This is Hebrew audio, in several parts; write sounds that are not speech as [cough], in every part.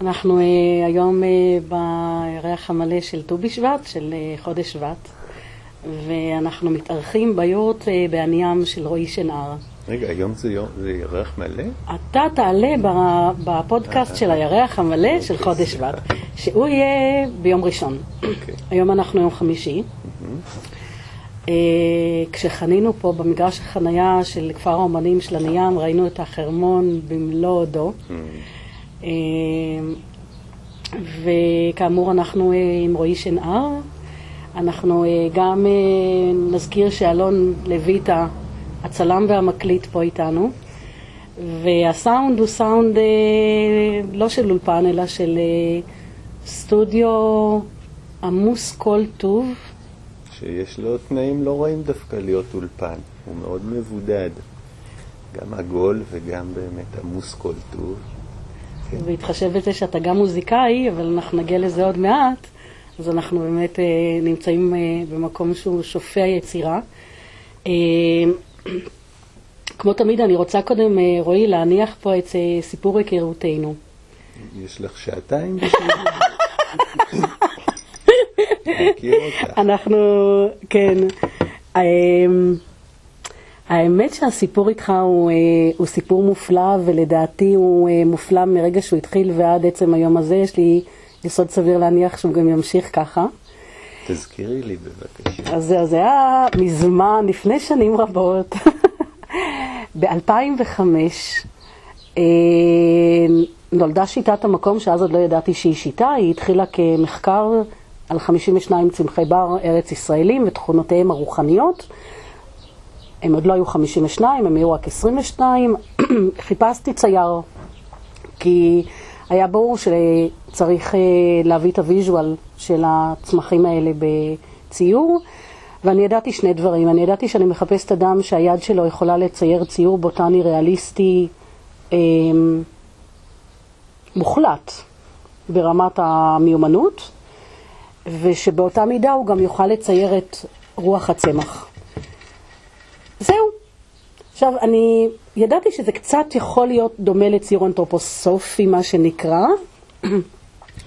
אנחנו אה, היום אה, בירח המלא של ט"ו בשבט, של אה, חודש שבט, ואנחנו מתארחים ביורט בעניים של רועי שנהר. רגע, היום זה, יום, זה ירח מלא? אתה תעלה ב- בפודקאסט של הירח המלא של חודש שבט, שהוא יהיה ביום ראשון. אוקיי. היום אנחנו יום חמישי. כשחנינו פה במגרש החנייה של כפר האומנים של הניים, ראינו את החרמון במלוא הודו. אה, וכאמור, אנחנו אה, עם רועי שנהר. אנחנו אה, גם אה, נזכיר שאלון לויטה, הצלם והמקליט פה איתנו. והסאונד הוא סאונד לא של אולפן, אלא של סטודיו עמוס כל טוב. שיש לו תנאים לא רעים דווקא להיות אולפן. הוא מאוד מבודד. גם עגול וגם באמת עמוס כל טוב. והתחשב בזה שאתה גם מוזיקאי, אבל אנחנו נגיע לזה עוד מעט, אז אנחנו באמת אה, נמצאים אה, במקום שהוא שופע יצירה. אה, כמו תמיד, אני רוצה קודם, אה, רועי, להניח פה את אה, סיפור היכרותנו. יש לך שעתיים בשביל. [laughs] אנחנו, כן. אמ, האמת שהסיפור איתך הוא, אה, הוא סיפור מופלא, ולדעתי הוא אה, מופלא מרגע שהוא התחיל ועד עצם היום הזה. יש לי יסוד סביר להניח שהוא גם ימשיך ככה. תזכירי לי בבקשה. אז זה, זה היה מזמן, לפני שנים רבות. [laughs] ב-2005 אה, נולדה שיטת המקום, שאז עוד לא ידעתי שהיא שיטה, היא התחילה כמחקר על 52 צמחי בר ארץ ישראלים ותכונותיהם הרוחניות. הם עוד לא היו 52, הם היו רק 22. [clears throat] חיפשתי צייר, כי היה ברור שצריך אה, להביא את הוויז'ואל של הצמחים האלה בציור, ואני ידעתי שני דברים. אני ידעתי שאני מחפשת אדם שהיד שלו יכולה לצייר ציור בוטני ריאליסטי אה, מוחלט ברמת המיומנות, ושבאותה מידה הוא גם יוכל לצייר את רוח הצמח. זהו. עכשיו, אני ידעתי שזה קצת יכול להיות דומה לציור אנתרופוסופי, מה שנקרא, [clears throat]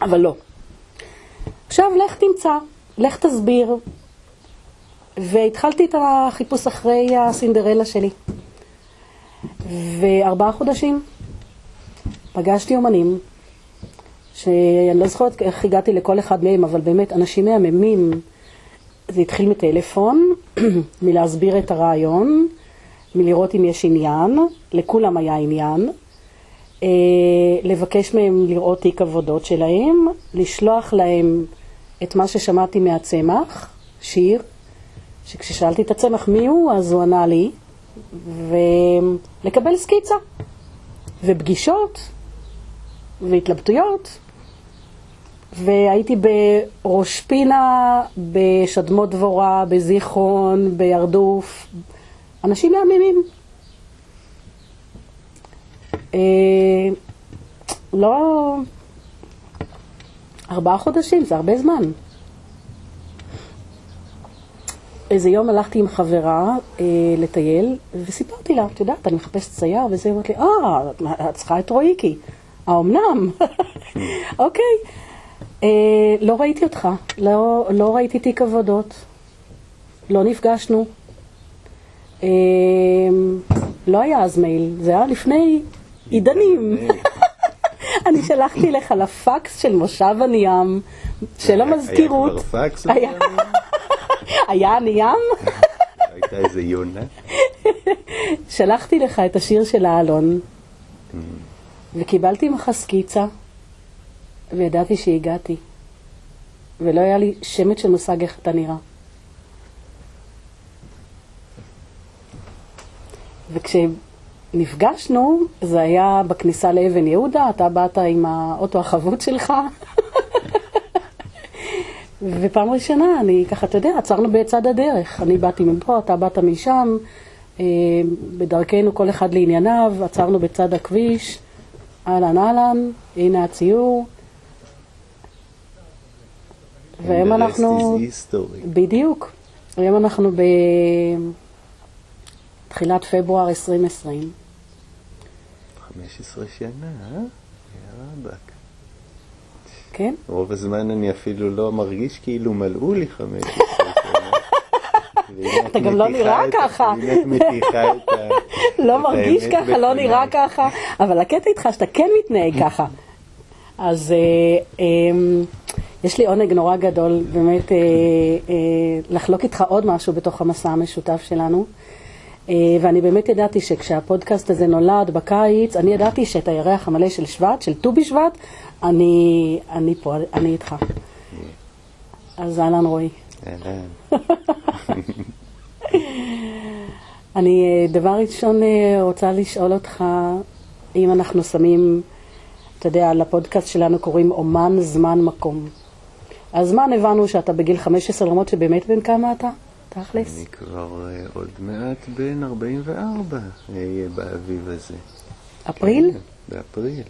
אבל לא. עכשיו, לך תמצא, לך תסביר. והתחלתי את החיפוש אחרי הסינדרלה שלי. וארבעה חודשים פגשתי אומנים, שאני לא זוכרת איך הגעתי לכל אחד מהם, אבל באמת אנשים מהממים. זה התחיל מטלפון, [coughs] מלהסביר את הרעיון, מלראות אם יש עניין, לכולם היה עניין, אה, לבקש מהם לראות תיק עבודות שלהם, לשלוח להם את מה ששמעתי מהצמח, שיר, שכששאלתי את הצמח מי הוא, אז הוא ענה לי, ולקבל סקיצה, ופגישות, והתלבטויות. והייתי בראש פינה, בשדמות דבורה, בזיכרון, בירדוף, אנשים מהממים. אה, לא... ארבעה חודשים, זה הרבה זמן. איזה יום הלכתי עם חברה אה, לטייל, וסיפרתי לה, את יודעת, אני מחפשת צייר, וזה, אומרת לי, אה, את צריכה את רואיקי. האומנם? [laughs] אוקיי. אה, לא ראיתי אותך, לא, לא ראיתי תיק עבודות, לא נפגשנו. אה, לא היה אז מייל, זה היה לפני עידנים. [laughs] אני שלחתי לך לפקס של מושב הניים, של המזכירות. היה כבר פקס? [laughs] היה. הניים? הייתה איזה יונה? שלחתי לך את השיר של האלון, וקיבלתי ממך סקיצה, וידעתי שהגעתי, ולא היה לי שמץ של מושג איך אתה נראה. וכשנפגשנו, זה היה בכניסה לאבן יהודה, אתה באת עם האוטו החבוט שלך. [laughs] ופעם ראשונה, אני ככה, אתה יודע, עצרנו בצד הדרך. אני באתי מפה, אתה באת משם, אה, בדרכנו כל אחד לענייניו, עצרנו בצד הכביש, אהלן אהלן, הנה הציור. והיום אנחנו. בדיוק, היום אנחנו בתחילת פברואר 2020. 15 שנה, אה? יא רבאק. כן? רוב הזמן אני אפילו לא מרגיש כאילו מלאו לי 15 שנה. [laughs] אתה גם לא נראה את- ככה. [laughs] לא מרגיש ככה, לא נראה. ככה, אבל הקטע איתך שאתה כן מתנהג ככה. אז אה, אה, יש לי עונג נורא גדול באמת אה, אה, לחלוק איתך עוד משהו בתוך המסע המשותף שלנו. אה, ואני באמת ידעתי שכשהפודקאסט הזה נולד בקיץ, אני ידעתי שאת הירח המלא של שבט, של ט"ו בשבט, אני, אני פה, אני איתך. אז אהלן רועי. אהלן. [laughs] אני אה, דבר ראשון אה, רוצה לשאול אותך אם אנחנו שמים, אתה יודע, לפודקאסט שלנו קוראים אומן זמן מקום. הזמן הבנו שאתה בגיל 15, למרות שבאמת בן כמה אתה? תכלס? אני כבר אה, עוד מעט בן 44 אהיה באביב הזה. אפריל? כן, באפריל.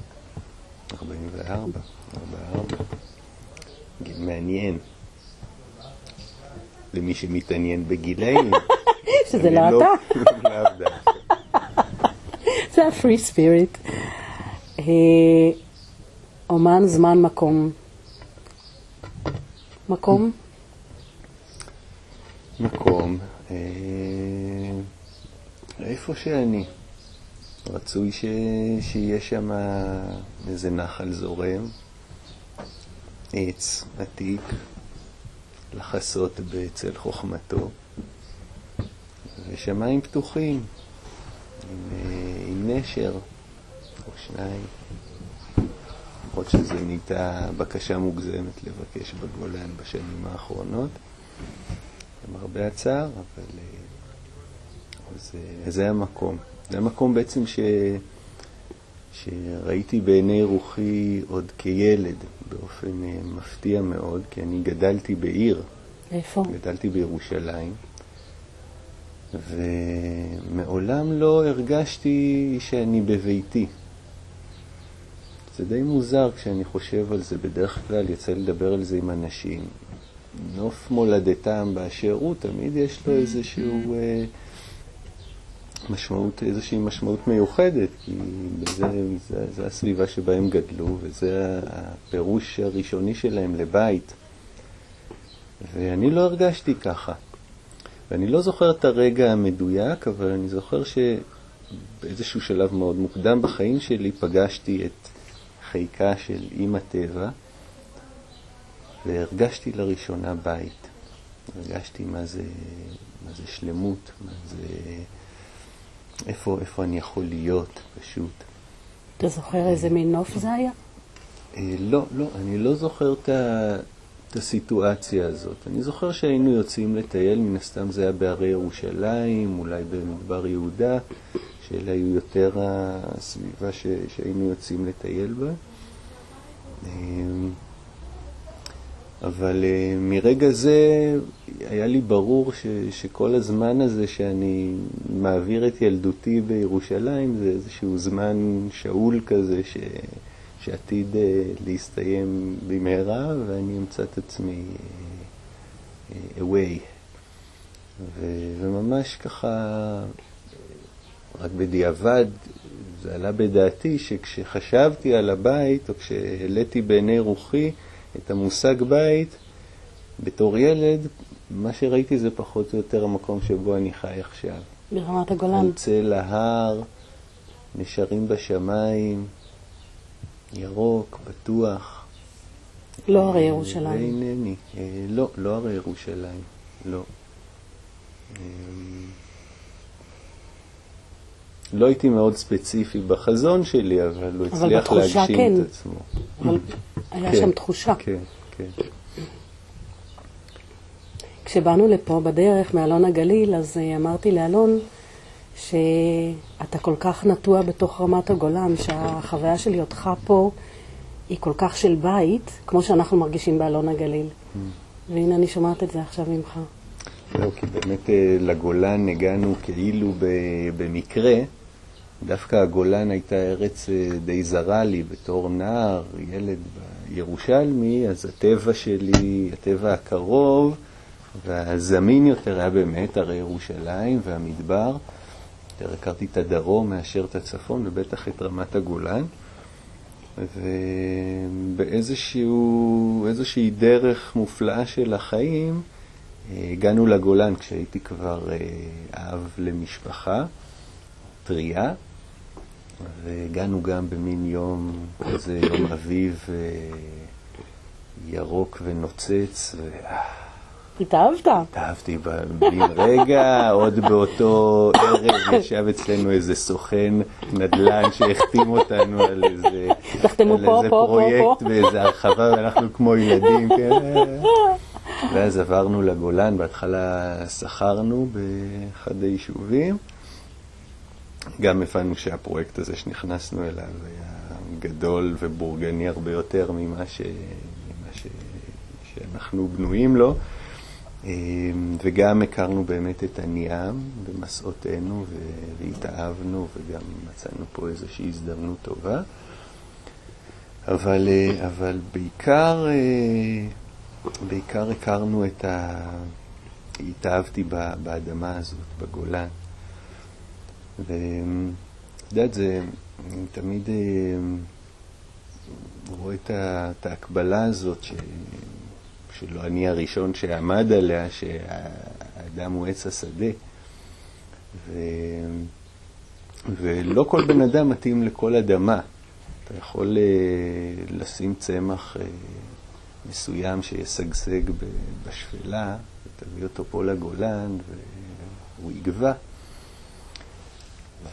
44, 44. גיל מעניין. למי שמתעניין בגילאים. [laughs] שזה אני לא אתה. [laughs] דווקא. זה ה-free spirit. אה, אומן זמן מקום. מקום? מקום, אה, איפה שאני. רצוי ש... שיהיה שם איזה נחל זורם, עץ עתיק, לחסות בצל חוכמתו, ושמיים פתוחים, עם, אה, עם נשר או שניים. למרות שזה נהייתה בקשה מוגזמת לבקש בגולן בשנים האחרונות. למרבה הצער, אבל אה, אז, אה, זה המקום. זה המקום בעצם ש... שראיתי בעיני רוחי עוד כילד, באופן אה, מפתיע מאוד, כי אני גדלתי בעיר, איפה? גדלתי בירושלים, ומעולם לא הרגשתי שאני בביתי. זה די מוזר כשאני חושב על זה, בדרך כלל יצא לדבר על זה עם אנשים. נוף מולדתם באשר הוא, תמיד יש לו איזשהו אה, משמעות, איזושהי משמעות מיוחדת, כי זה, זה, זה הסביבה שבה הם גדלו, וזה הפירוש הראשוני שלהם לבית. ואני לא הרגשתי ככה. ואני לא זוכר את הרגע המדויק, אבל אני זוכר שבאיזשהו שלב מאוד מוקדם בחיים שלי פגשתי את חיקה של אימא טבע, והרגשתי לראשונה בית. הרגשתי מה זה, מה זה שלמות, מה זה... איפה, איפה אני יכול להיות, פשוט. אתה זוכר איזה מין נוף זה היה? אה, לא, לא, אני לא זוכר את, ה, את הסיטואציה הזאת. אני זוכר שהיינו יוצאים לטייל, מן הסתם זה היה בהרי ירושלים, אולי במדבר יהודה, שאלה היו יותר הסביבה ש, שהיינו יוצאים לטייל בה. אה, אבל uh, מרגע זה היה לי ברור ש, שכל הזמן הזה שאני מעביר את ילדותי בירושלים זה איזשהו זמן שאול כזה ש, שעתיד uh, להסתיים במהרה ואני אמצא את עצמי uh, uh, away. ו, וממש ככה, רק בדיעבד, זה עלה בדעתי שכשחשבתי על הבית או כשהעליתי בעיני רוחי את המושג בית, בתור ילד, מה שראיתי זה פחות או יותר המקום שבו אני חי עכשיו. ברמת הגולן. על צל ההר, נשרים בשמיים, ירוק, בטוח. לא הרי ירושלים. ואינני. אה, לא, לא הרי ירושלים. לא. אה, לא הייתי מאוד ספציפי בחזון שלי, אבל הוא הצליח להגשים כן. את עצמו. אבל היה כן, שם תחושה. כן, כן. כשבאנו לפה בדרך מאלון הגליל, אז אה, אמרתי לאלון שאתה כל כך נטוע בתוך רמת הגולן, שהחוויה שלי אותך פה היא כל כך של בית, כמו שאנחנו מרגישים באלון הגליל. והנה אני שומעת את זה עכשיו ממך. זהו, כי באמת אה, לגולן הגענו כאילו במקרה. דווקא הגולן הייתה ארץ אה, די זרה לי בתור נער, ילד ירושלמי, אז הטבע שלי, הטבע הקרוב והזמין יותר היה באמת הרי ירושלים והמדבר. יותר. הכרתי את הדרום מאשר את הצפון ובטח את רמת הגולן. ובאיזושהי דרך מופלאה של החיים, הגענו לגולן כשהייתי כבר אב למשפחה טריה, והגענו גם במין יום, איזה יום אביב ירוק ונוצץ, ו... התאהבת? התאהבתי בן רגע, [laughs] עוד באותו ערב ישב אצלנו איזה סוכן נדל"ן שהחתים אותנו על איזה, על איזה פרויקט ואיזה הרחבה, ואנחנו כמו ילדים, כן. ואז עברנו לגולן, בהתחלה שכרנו באחד היישובים. גם הבנו שהפרויקט הזה שנכנסנו אליו היה גדול ובורגני הרבה יותר ממה, ש... ממה ש... שאנחנו בנויים לו. אמ, וגם הכרנו באמת את הניאם במסעותינו והתאהבנו וגם מצאנו פה איזושהי הזדמנות טובה. אבל, אה, אבל בעיקר, אה, בעיקר הכרנו את ה... התאהבתי באדמה הזאת, בגולן. ואת יודעת, זה, אני תמיד אה, רואה את ההקבלה הזאת, ש... שלא אני הראשון שעמד עליה, שהאדם הוא עץ השדה. ו... ולא כל בן אדם מתאים לכל אדמה. אתה יכול uh, לשים צמח uh, מסוים שישגשג בשפלה, ותביא אותו פה לגולן, והוא יגבה.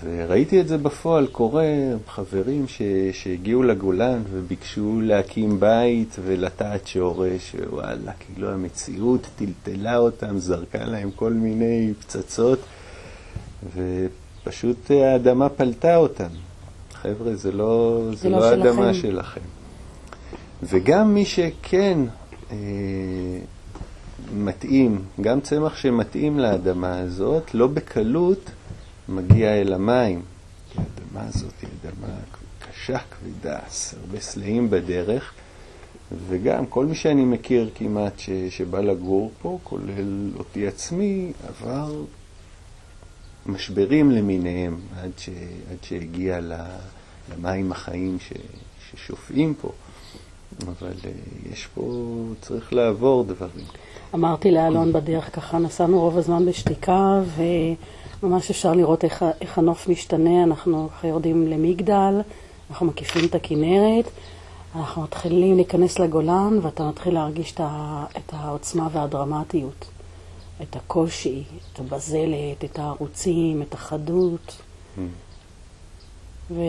וראיתי את זה בפועל קורה, חברים ש, שהגיעו לגולן וביקשו להקים בית ולטעת שורש, ווואלה, כאילו המציאות טלטלה אותם, זרקה להם כל מיני פצצות, ופשוט האדמה פלטה אותם. חבר'ה, זה לא, זה, זה לא, לא האדמה שלכם. וגם מי שכן אה, מתאים, גם צמח שמתאים לאדמה הזאת, לא בקלות, מגיע אל המים, כי האדמה הזאת היא אדמה קשה, כבדה, הרבה סלעים בדרך, וגם כל מי שאני מכיר כמעט ש, שבא לגור פה, כולל אותי עצמי, עבר משברים למיניהם עד, ש, עד שהגיע למים החיים ש, ששופעים פה. אבל אה, יש פה, צריך לעבור דברים. אמרתי לאלון בדרך, ככה נסענו רוב הזמן בשתיקה, ו... ממש אפשר לראות איך, איך הנוף משתנה, אנחנו יורדים למגדל, אנחנו מקיפים את הכנרת, אנחנו מתחילים להיכנס לגולן ואתה מתחיל להרגיש את, העוצמה והדרמטיות, את הקושי, את הבזלת, את הערוצים, את החדות. Mm. ו,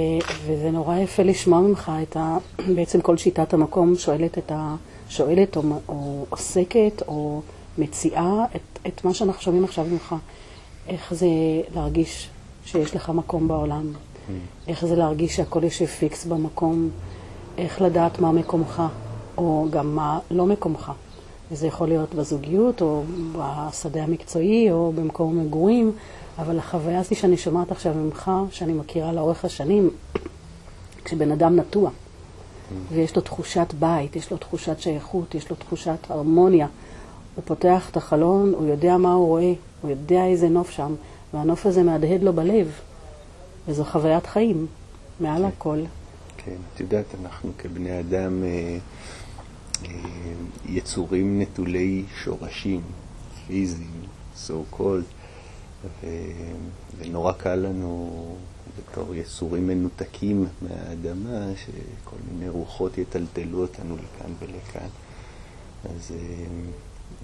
וזה נורא יפה לשמוע ממך את ה... [clears throat] בעצם כל שיטת המקום שואלת, את ה, שואלת או, או עוסקת או מציעה את, את מה שאנחנו שומעים עכשיו ממך. איך זה להרגיש שיש לך מקום בעולם, mm. איך זה להרגיש שהכל יושב פיקס במקום, איך לדעת מה מקומך, או גם מה לא מקומך. וזה יכול להיות בזוגיות, או בשדה המקצועי, או במקום מגורים, אבל החוויה הזו שאני שומעת עכשיו ממך, שאני מכירה לאורך השנים, [clears throat] כשבן אדם נטוע, mm. ויש לו תחושת בית, יש לו תחושת שייכות, יש לו תחושת הרמוניה, הוא פותח את החלון, הוא יודע מה הוא רואה, הוא יודע איזה נוף שם, והנוף הזה מהדהד לו בלב, וזו חוויית חיים, מעל כן. הכל. כן, את יודעת, אנחנו כבני אדם אה, אה, יצורים נטולי שורשים, פיזיים, so called, ו, ונורא קל לנו בתור יצורים מנותקים מהאדמה, שכל מיני רוחות יטלטלו אותנו לכאן ולכאן. אז... אה,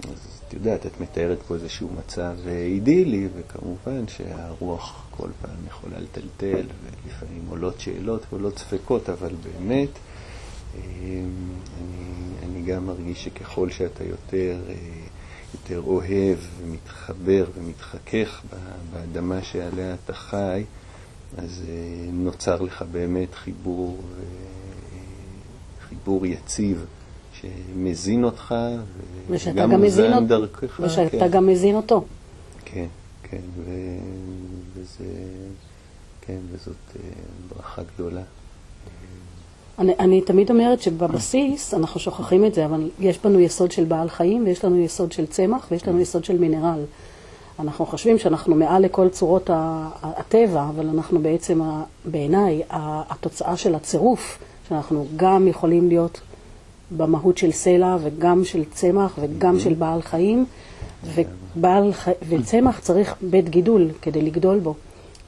אז את יודעת, את מתארת פה איזשהו מצב אידילי, וכמובן שהרוח כל פעם יכולה לטלטל, ולפעמים עולות שאלות ועולות ספקות, אבל באמת, אמ, אני, אני גם מרגיש שככל שאתה יותר, אה, יותר אוהב ומתחבר ומתחכך באדמה שעליה אתה חי, אז אה, נוצר לך באמת חיבור, אה, חיבור יציב. שמזין אותך, וגם מזין דרכך. ושאתה כן. גם מזין אותו. כן, כן, ו... וזה, כן, וזאת אה, ברכה גדולה. אני, אני תמיד אומרת שבבסיס, אנחנו שוכחים את זה, אבל יש בנו יסוד של בעל חיים, ויש לנו יסוד של צמח, ויש לנו יסוד של מינרל. אנחנו חושבים שאנחנו מעל לכל צורות הטבע, אבל אנחנו בעצם, בעיניי, התוצאה של הצירוף שאנחנו גם יכולים להיות במהות של סלע וגם של צמח וגם של בעל חיים, ובעל, וצמח צריך בית גידול כדי לגדול בו.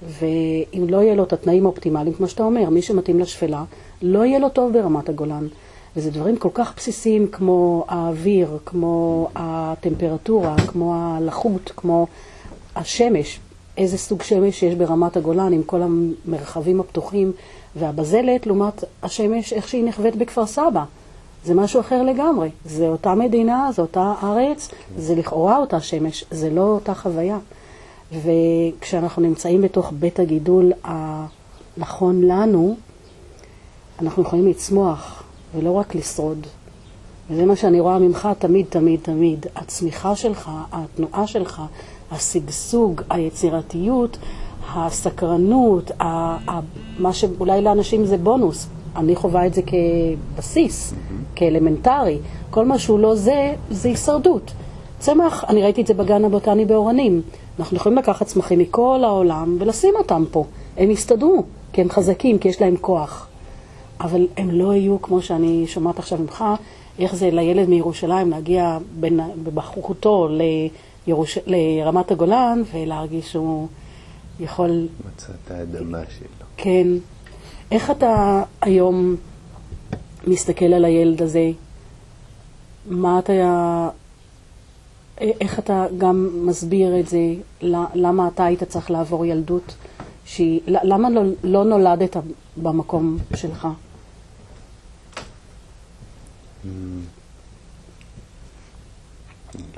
ואם לא יהיה לו את התנאים האופטימליים, כמו שאתה אומר, מי שמתאים לשפלה, לא יהיה לו טוב ברמת הגולן. וזה דברים כל כך בסיסיים כמו האוויר, כמו הטמפרטורה, כמו הלחות, כמו השמש. איזה סוג שמש יש ברמת הגולן עם כל המרחבים הפתוחים והבזלת, לעומת השמש איך שהיא נחווית בכפר סבא. זה משהו אחר לגמרי. זה אותה מדינה, זו אותה ארץ, זה לכאורה אותה שמש, זה לא אותה חוויה. וכשאנחנו נמצאים בתוך בית הגידול הנכון לנו, אנחנו יכולים לצמוח ולא רק לשרוד. וזה מה שאני רואה ממך תמיד, תמיד, תמיד. הצמיחה שלך, התנועה שלך, השגשוג, היצירתיות, הסקרנות, מה שאולי לאנשים זה בונוס. אני חווה את זה כבסיס, mm-hmm. כאלמנטרי. כל מה שהוא לא זה, זה הישרדות. צמח, אני ראיתי את זה בגן הבוטני באורנים. אנחנו יכולים לקחת צמחים מכל העולם ולשים אותם פה. הם יסתדרו, כי הם חזקים, כי יש להם כוח. אבל הם לא יהיו, כמו שאני שומעת עכשיו ממך, איך זה לילד מירושלים להגיע בבחרותו לירוש... לרמת הגולן ולהרגיש שהוא יכול... מצא את האדמה שלו. כן. איך אתה היום מסתכל על הילד הזה? מה אתה... איך אתה גם מסביר את זה? למה אתה היית צריך לעבור ילדות? שהיא... למה לא, לא נולדת במקום שלך? אני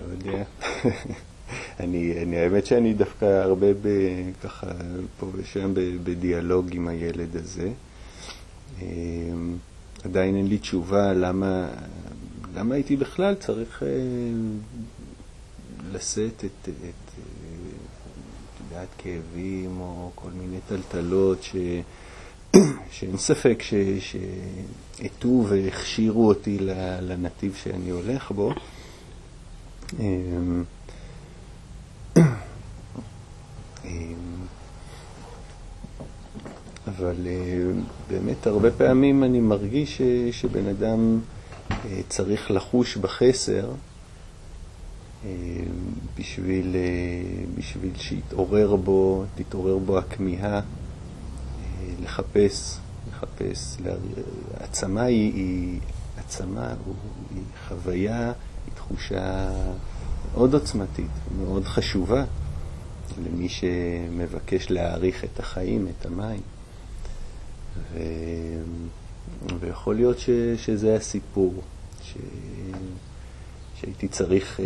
לא יודע. [laughs] אני, אני, האמת שאני דווקא הרבה ב, ככה פה ושם בדיאלוג עם הילד הזה. אמ, עדיין אין לי תשובה למה, למה הייתי בכלל צריך אה, לשאת את, את, יודעת, כאבים או כל מיני טלטלות ש... [coughs] שאין ספק שהטו והכשירו אותי לנתיב שאני הולך בו. אמ, אבל אה, באמת הרבה פעמים אני מרגיש שבן אדם אה, צריך לחוש בחסר בשביל, אה, בשביל שיתעורר בו, תתעורר בו הכמיהה לחפש, לחפש, העצמה היא, היא עצמה, היא חוויה, היא תחושה מאוד עוצמתית, מאוד חשובה למי שמבקש להעריך את החיים, את המים. ו... ויכול להיות ש... שזה הסיפור, ש... שהייתי צריך uh,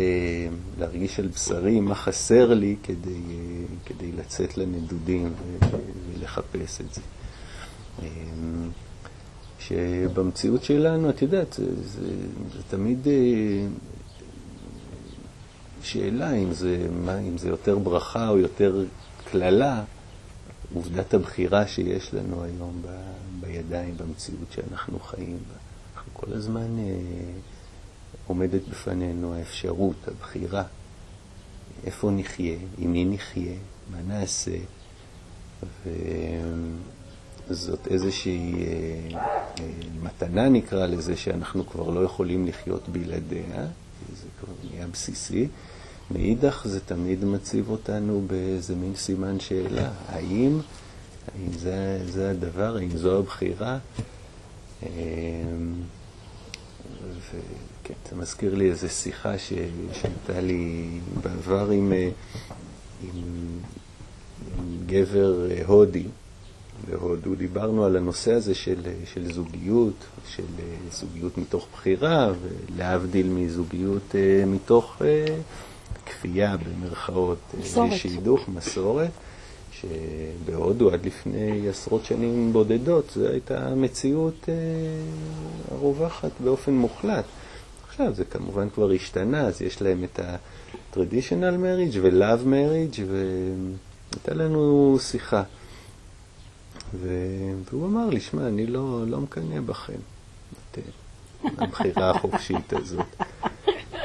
להרגיש על בשרי מה חסר לי כדי, uh, כדי לצאת לנדודים ו... ולחפש את זה. אמ, שבמציאות שלנו, את יודעת, זה, זה, זה תמיד אה, שאלה אם זה, מה, אם זה יותר ברכה או יותר קללה, עובדת הבחירה שיש לנו היום ב, בידיים, במציאות שאנחנו חיים בה. אנחנו כל הזמן אה, עומדת בפנינו האפשרות, הבחירה, איפה נחיה, עם מי נחיה, מה נעשה. ו... זאת איזושהי אה, אה, מתנה נקרא לזה, שאנחנו כבר לא יכולים לחיות בלעדיה, זה כבר נהיה בסיסי. מאידך זה תמיד מציב אותנו באיזה מין סימן שאלה, האם, האם זה, זה הדבר, האם זו הבחירה? אה, וכן, זה מזכיר לי איזו שיחה שהייתה לי בעבר עם, עם, עם גבר הודי. בהודו, דיברנו על הנושא הזה של, של זוגיות, של אה, זוגיות מתוך בחירה, ולהבדיל מזוגיות מתוך כפייה, במרכאות, מסורת. שידוך, מסורת, שבהודו עד לפני עשרות שנים בודדות, זו הייתה מציאות uh, הרווחת באופן מוחלט. עכשיו זה כמובן כבר השתנה, אז יש להם את ה-traditional marriage ו-love marriage, והייתה לנו שיחה. והוא אמר לי, שמע, אני לא, לא מקנא בכם, את הבחירה החופשית הזאת.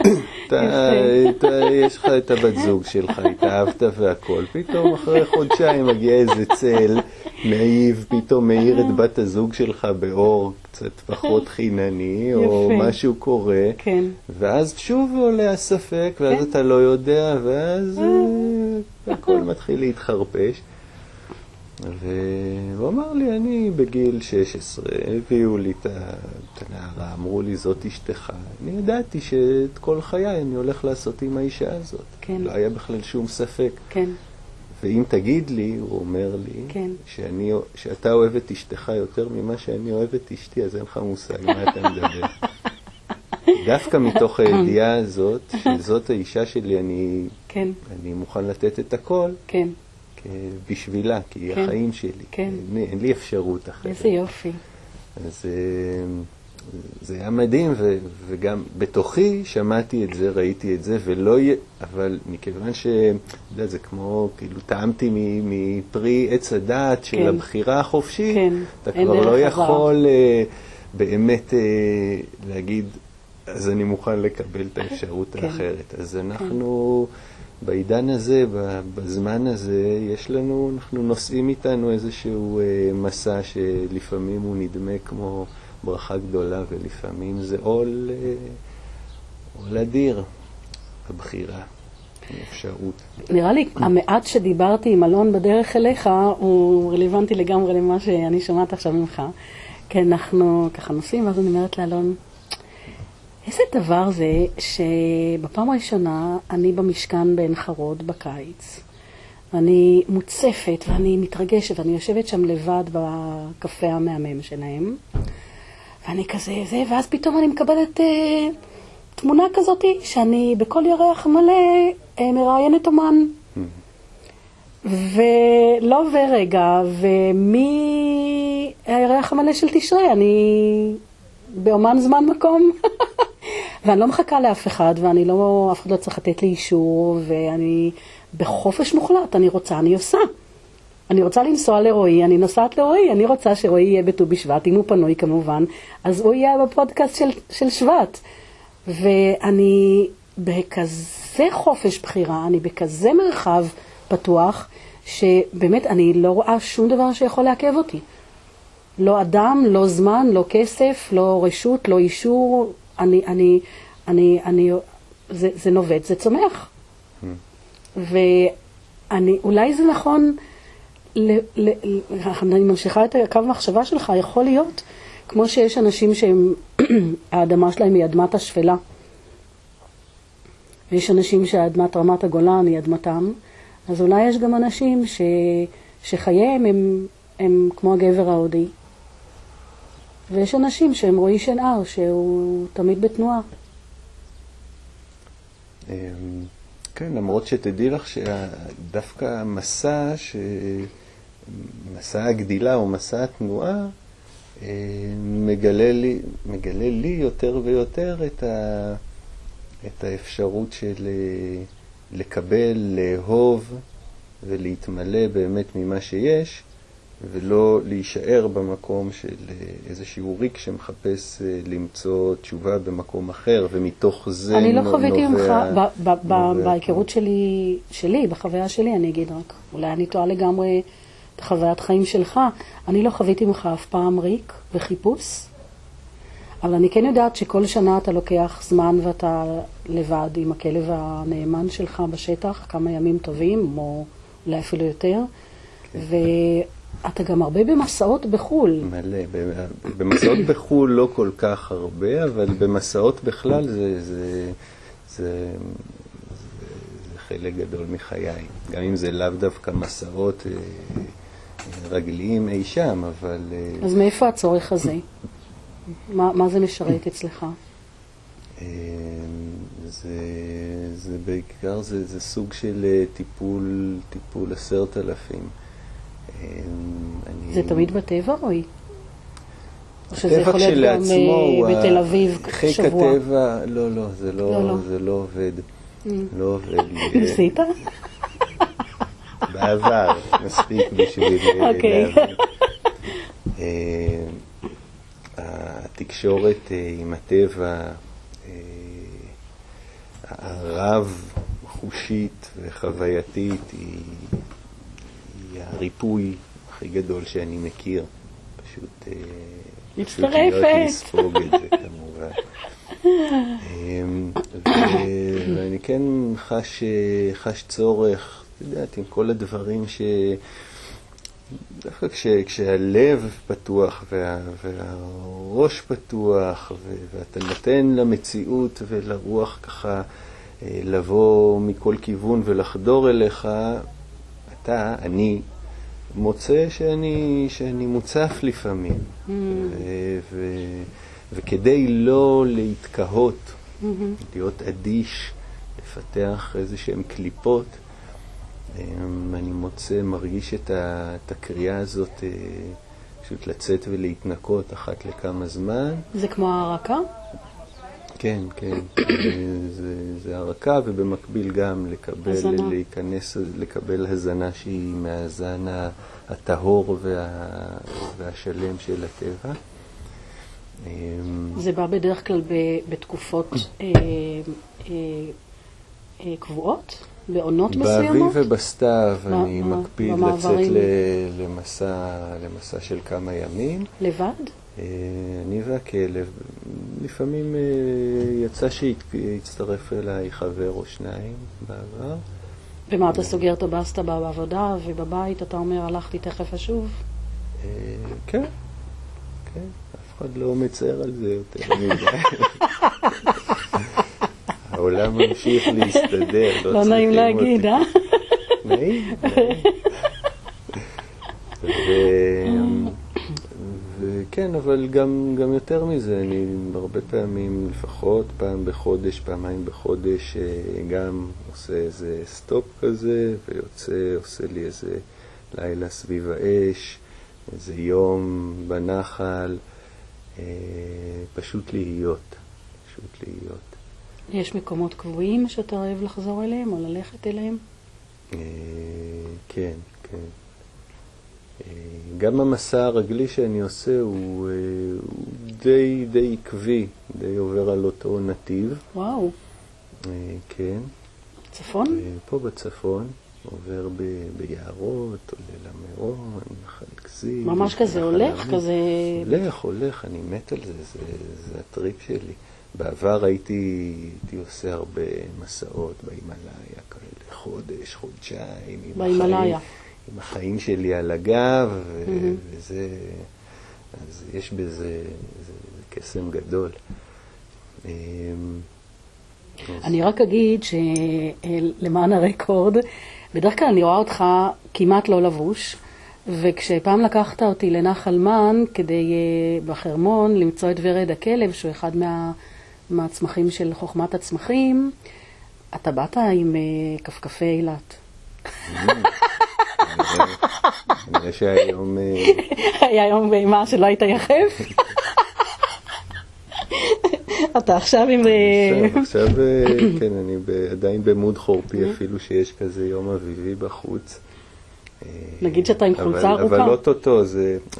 [laughs] אתה, אתה, יש לך את הבת זוג שלך, התאהבת והכל, פתאום אחרי חודשיים מגיע איזה צל נאיב, פתאום מאיר את בת הזוג שלך באור קצת פחות [laughs] חינני, או. משהו קורה, כן. ואז שוב עולה הספק, ואז כן. אתה לא יודע, ואז אה, הכל מתחיל להתחרפש. והוא אמר לי, אני בגיל 16, הביאו לי את הנערה, אמרו לי, זאת אשתך. אני ידעתי שאת כל חיי אני הולך לעשות עם האישה הזאת. כן. לא היה בכלל שום ספק. כן, ואם תגיד לי, הוא אומר לי, כן. שאני, שאתה אוהב את אשתך יותר ממה שאני אוהב את אשתי, אז אין לך מושג מה אתה מדבר. [laughs] דווקא מתוך הידיעה הזאת, שזאת האישה שלי, אני, כן, אני מוכן לתת את הכל כן. כ- בשבילה, כי היא כן. החיים שלי. כן. אין, אין לי אפשרות אחרת. איזה יופי. אז אה, זה היה מדהים, ו, וגם בתוכי שמעתי את זה, ראיתי את זה, ולא יהיה, אבל מכיוון ש... אתה יודע, זה כמו, כאילו, טעמתי מפרי עץ הדעת של כן. הבחירה החופשית, כן, אתה כבר לא. יכול אה, באמת אה, להגיד, אז אני מוכן לקבל את [laughs] האפשרות כן. האחרת. אז אנחנו... בעידן הזה, בזמן הזה, יש לנו, אנחנו נושאים איתנו איזשהו אה, מסע שלפעמים הוא נדמה כמו ברכה גדולה, ולפעמים זה עול, אה, עול אדיר, הבחירה, האפשרות. נראה לי המעט שדיברתי עם אלון בדרך אליך הוא רלוונטי לגמרי למה שאני שומעת עכשיו ממך. כי אנחנו ככה נוסעים, ואז אני אומרת לאלון, איזה דבר זה שבפעם הראשונה אני במשכן בעין חרוד בקיץ, ואני מוצפת ואני מתרגשת, ואני יושבת שם לבד בקפה המהמם שלהם, ואני כזה, זה, ואז פתאום אני מקבלת אה, תמונה כזאת שאני בכל ירח מלא אה, מראיינת אומן. ולא עובר רגע, ומהירח המלא של תשרי, אני באומן זמן מקום. [laughs] ואני לא מחכה לאף אחד, ואני לא, אף אחד לא צריך לתת לי אישור, ואני בחופש מוחלט, אני רוצה, אני עושה. אני רוצה לנסוע לרועי, אני נוסעת לרועי, אני רוצה שרועי יהיה בט"ו בשבט, אם הוא פנוי כמובן, אז הוא יהיה בפודקאסט של, של שבט. ואני בכזה חופש בחירה, אני בכזה מרחב פתוח, שבאמת אני לא רואה שום דבר שיכול לעכב אותי. לא אדם, לא זמן, לא כסף, לא רשות, לא אישור, אני, אני, אני, אני, זה, זה נובט, זה צומח. ואני, אולי זה נכון, ל, ל, ל, אני ממשיכה את הקו המחשבה שלך, יכול להיות, כמו שיש אנשים שהאדמה [clears throat] שלהם היא אדמת השפלה, ויש אנשים שאדמת רמת הגולן היא אדמתם, אז אולי יש גם אנשים ש, שחייהם הם, הם כמו הגבר ההודי. ויש אנשים שהם רועי שנהר, שהוא תמיד בתנועה. אמ, כן, למרות שתדעי לך שדווקא המסע, ש... מסע הגדילה או מסע התנועה, אה, מגלה לי, מגלה לי יותר ויותר את, ה... את האפשרות של אה, לקבל, לאהוב ולהתמלא באמת ממה שיש, ולא להישאר במקום של אה, איזשהו ריק שמחפש אה, למצוא תשובה במקום אחר, ומתוך זה אני לא חוויתי ממך, נובע- נובע- בהיכרות שלי, שלי, בחוויה שלי, אני אגיד רק, אולי אני טועה לגמרי את חוויית חיים שלך, אני לא חוויתי ממך אף פעם ריק וחיפוש, אבל אני כן יודעת שכל שנה אתה לוקח זמן ואתה לבד עם הכלב הנאמן שלך בשטח, כמה ימים טובים, או אולי אפילו יותר, ואתה גם הרבה במסעות בחו"ל. מלא. במסעות בחו"ל לא כל כך הרבה, אבל במסעות בכלל זה, זה, זה, זה, זה חלק גדול מחיי. גם אם זה לאו דווקא מסעות אה, רגליים אי שם, אבל אה, אז מאיפה הצורך הזה? מה, מה זה משרת אצלך? אה, זה, זה בעיקר, זה, זה סוג של טיפול, טיפול עשרת אלפים. אה, אני- זה תמיד בטבע, רועי? או שזה יכול להיות גם אה, בתל אביב חיק שבוע? הטבע, לא, לא, זה לא, לא, לא. זה לא עובד. לא עובד. [laughs] ניסית? בעבר, מספיק בשביל אה, [laughs] אוקיי. להבין. אה, התקשורת עם הטבע, אה, הרב-חושית וחווייתית היא הריפוי הכי גדול שאני מכיר. פשוט... אה, מצטרפת. פשוט להיות לספוג את זה כמובן. אמ, ו- ואני כן חש, חש צורך, את יודעת, עם כל הדברים ש... דווקא כש, כשהלב פתוח וה, והראש פתוח ו, ואתה נותן למציאות ולרוח ככה אה, לבוא מכל כיוון ולחדור אליך, אתה, אני, מוצא שאני, שאני מוצף לפעמים. Mm. ו, ו, וכדי לא להתקהות, mm-hmm. להיות אדיש, לפתח איזה שהן קליפות, אמ, אני מוצא, מרגיש את, ה, את הקריאה הזאת אה, פשוט לצאת ולהתנקות אחת לכמה זמן. זה כמו הערקה? כן, כן. זה, זה הרקה, ובמקביל גם לקבל, הזנה. להיכנס, לקבל הזנה שהיא מהזן הטהור וה, והשלם של הטבע. אמ, זה בא בדרך כלל בתקופות [clears throat] אה, אה, אה, קבועות? בעונות מסוימות? באביב ובסתיו אני מקפיד לצאת למסע, למסע של כמה ימים. לבד? אני והכלב. לפעמים יצא שהצטרף אליי חבר או שניים בעבר. ומה, אתה סוגר את הבסטה בעבודה ובבית, אתה אומר, הלכתי תכף אשוב? כן, כן. אחד לא מצר על זה יותר מדי. [laughs] העולם ממשיך להסתדר, לא, לא נעים להגיד, אה? נעים. וכן, אבל גם, גם יותר מזה, אני הרבה פעמים, לפחות פעם בחודש, פעמיים בחודש, אה, גם עושה איזה סטופ כזה, ויוצא, עושה לי איזה לילה סביב האש, איזה יום בנחל. אה, פשוט להיות, פשוט להיות. יש מקומות קבועים שאתה אוהב לחזור אליהם או ללכת אליהם? אה, כן, כן. אה, גם המסע הרגלי שאני עושה הוא, הוא די, די עקבי, די עובר על אותו נתיב. וואו. כן. צפון? פה בצפון. עובר ב- ביערות, עולה למירון, נחל כזיב. ממש כזה הולך? כזה... הולך, הולך, אני מת על זה, זה, זה הטריפ שלי. בעבר הייתי, הייתי עושה הרבה מסעות בהימאליה, כאלה חודש, חודשיים. בהימאליה. עם החיים שלי על הגב, mm-hmm. וזה... אז יש בזה זה, זה קסם גדול. אמ, אני רק אגיד שלמען הרקורד, בדרך כלל אני רואה אותך כמעט לא לבוש, וכשפעם לקחת אותי לנחל מן כדי uh, בחרמון למצוא את ורד הכלב, שהוא אחד מה, מהצמחים של חוכמת הצמחים, אתה באת עם uh, כפכפי אילת. נראה שהיום... אה, היה יום בהמה שלא היית יחף? אתה עכשיו עם... עכשיו, עכשיו כן, אני עדיין במוד חורפי, אפילו שיש כזה יום אביבי בחוץ. נגיד שאתה עם חולצה ארוכה. אבל אוטוטו,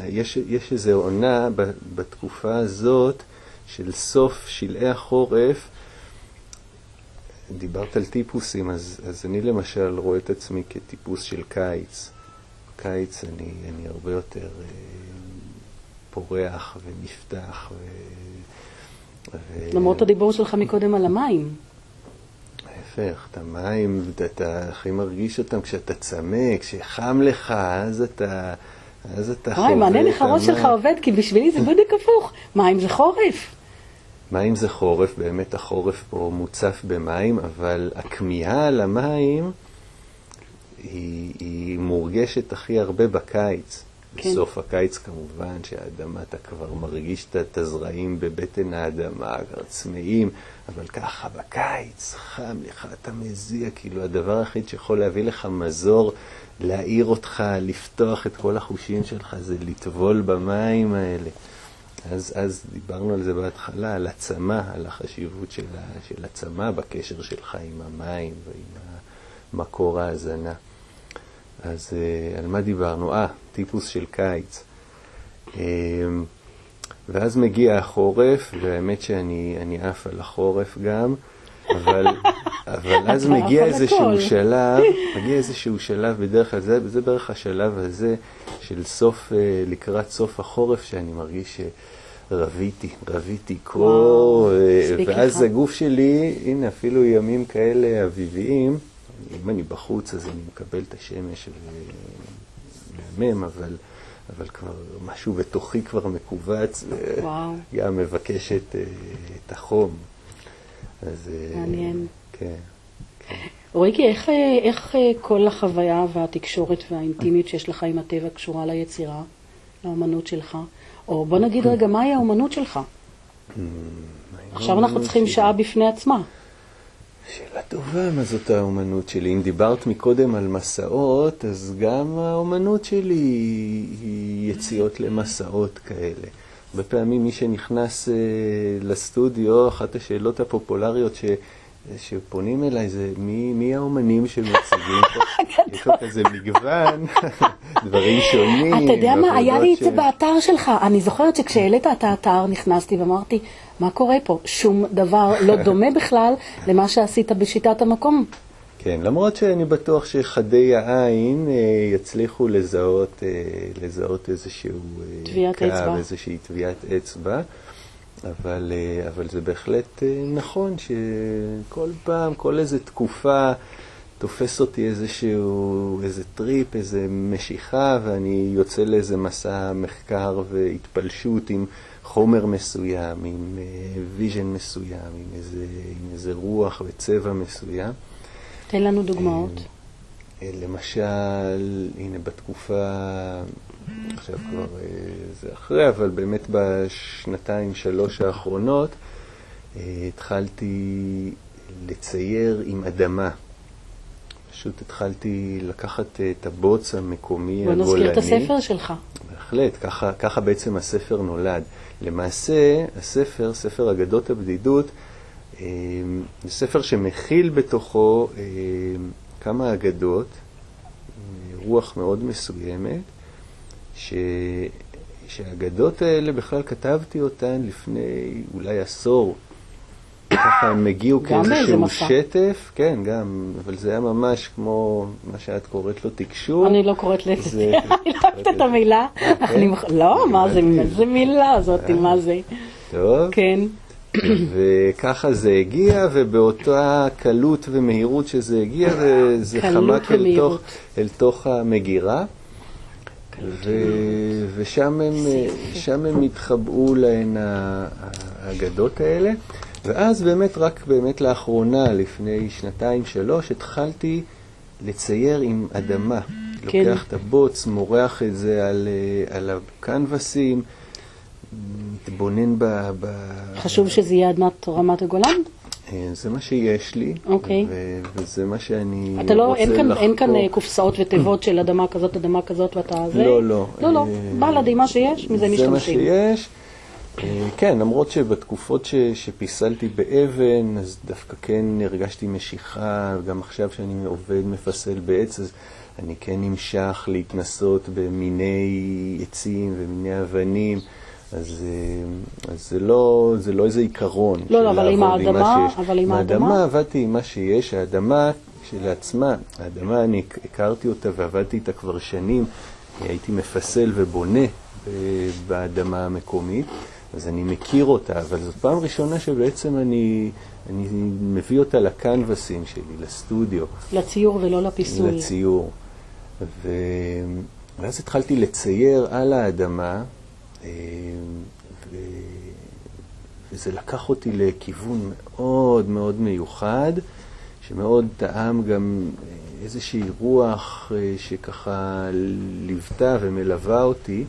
יש, יש איזו עונה בתקופה הזאת של סוף שלהי החורף. דיברת על טיפוסים, אז, אז אני למשל רואה את עצמי כטיפוס של קיץ. קיץ אני, אני הרבה יותר אה, פורח ומפתח. ו... למרות הדיבור שלך מקודם על המים. להפך, את המים, אתה הכי מרגיש אותם כשאתה צמא, כשחם לך, אז אתה... אז אתה חווה את המים. מעניין איך הראש שלך עובד, כי בשבילי זה בדיוק הפוך. מים זה חורף. מים זה חורף, באמת החורף פה מוצף במים, אבל הכמיהה למים היא, היא מורגשת הכי הרבה בקיץ. כן. בסוף הקיץ כמובן שהאדמה, אתה כבר מרגיש את הזרעים בבטן האדמה, צמאים, אבל ככה בקיץ, חם לך, אתה מזיע, כאילו הדבר היחיד שיכול להביא לך מזור, להעיר אותך, לפתוח את כל החושים שלך, זה לטבול במים האלה. אז, אז דיברנו על זה בהתחלה, על הצמא, על החשיבות של, של הצמא בקשר שלך עם המים ועם מקור ההזנה. אז uh, על מה דיברנו? אה, טיפוס של קיץ. Um, ואז מגיע החורף, והאמת שאני עף על החורף גם, אבל, [laughs] אבל אז מגיע איזשהו שלב, [laughs] מגיע איזשהו שלב בדרך כלל, זה, זה בערך השלב הזה של סוף, אה, לקראת סוף החורף, שאני מרגיש שרביתי, רביתי קור, אה, ואז. הגוף שלי, הנה אפילו ימים כאלה אביביים, אם אני בחוץ אז אני מקבל את השמש ומהמם, אבל... אבל כבר משהו בתוכי כבר מכווץ, וגם מבקש את, את החום. אז... אה, מעניין. כן. רויקי, איך, אה, איך אה, כל החוויה והתקשורת והאינטימית שיש לך עם הטבע קשורה ליצירה, לאמנות שלך? או בוא נגיד רגע, מהי האמנות שלך? Mm, עכשיו אנחנו צריכים שעה בפני עצמה. שאלה טובה, מה זאת האומנות שלי? אם דיברת מקודם על מסעות, אז גם האומנות שלי היא יציאות למסעות כאלה. הרבה פעמים מי שנכנס uh, לסטודיו, אחת השאלות הפופולריות ש... שפונים אליי זה מי, מי האומנים שמציגים פה, [laughs] יש פה כזה מגוון, [laughs] דברים שונים. אתה יודע מה, היה לי את זה באתר שלך, אני זוכרת שכשהעלית את האתר נכנסתי ואמרתי, מה קורה פה? שום דבר לא [laughs] דומה בכלל למה שעשית בשיטת המקום. כן, למרות שאני בטוח שחדי העין אה, יצליחו לזהות, אה, לזהות איזשהו אה, קו, איזושהי טביעת אצבע, אבל, אה, אבל זה בהחלט אה, נכון שכל פעם, כל איזה תקופה תופס אותי איזשהו, איזה טריפ, איזה משיכה, ואני יוצא לאיזה מסע מחקר והתפלשות עם חומר מסוים, עם vision אה, מסוים, עם איזה, עם איזה רוח וצבע מסוים. תן לנו דוגמאות. למשל, הנה בתקופה, עכשיו כבר אה, זה אחרי, אבל באמת בשנתיים, שלוש האחרונות, התחלתי לצייר עם אדמה. פשוט התחלתי לקחת את הבוץ המקומי הגולני. בוא נזכיר את הספר שלך. בהחלט, ככה, ככה בעצם הספר נולד. למעשה, הספר, ספר אגדות הבדידות, אה, זה ספר שמכיל בתוכו אה, כמה אגדות, רוח מאוד מסוימת, ש... שהאגדות האלה בכלל כתבתי אותן לפני אולי עשור. ככה הם הגיעו כאיזשהו שטף, כן, גם, אבל זה היה ממש כמו מה שאת קוראת לו תקשור. אני לא קוראת לזה, [laughs] אני לא אוהבת את המילה. אוקיי. לא, מה זה, איזה מילה הזאת, אה. מה זה. טוב. כן. וככה זה הגיע, ובאותה קלות ומהירות שזה הגיע, זה חמק אל תוך המגירה. ו- ושם הם, הם התחבאו להן האגדות האלה. ואז באמת, רק באמת לאחרונה, לפני שנתיים, שלוש, התחלתי לצייר עם אדמה. כן. לוקח את הבוץ, מורח את זה על, אה, על הקנבסים, מתבונן ב... ב חשוב שזה יהיה אדמת רמת הגולן? אה, זה מה שיש לי, אוקיי. ו- וזה מה שאני אתה לא, רוצה אין כאן, לחקור. אין כאן אה, קופסאות ותיבות של אדמה כזאת, אדמה כזאת, ואתה זה? לא, לא. לא, לא, בלאדי, מה שיש, מזה משתמשים. זה מה שיש. אה, כן, למרות שבתקופות ש, שפיסלתי באבן, אז דווקא כן הרגשתי משיכה, גם עכשיו שאני עובד מפסל בעץ, אז אני כן נמשך להתנסות במיני עצים ומיני אבנים. אז, אה, אז זה, לא, זה לא איזה עיקרון. לא, לא, אבל עם האדמה, אבל עם האדמה... האדמה עבדתי עם מה שיש, האדמה כשלעצמה, האדמה, אני הכרתי אותה ועבדתי איתה כבר שנים, הייתי מפסל ובונה באדמה המקומית. אז אני מכיר אותה, אבל זאת פעם ראשונה שבעצם אני, אני מביא אותה לקנבסים שלי, לסטודיו. לציור ולא לפיסול. לציור. ו... ואז התחלתי לצייר על האדמה, ו... וזה לקח אותי לכיוון מאוד מאוד מיוחד, שמאוד טעם גם איזושהי רוח אה, שככה ליוותה ומלווה אותי.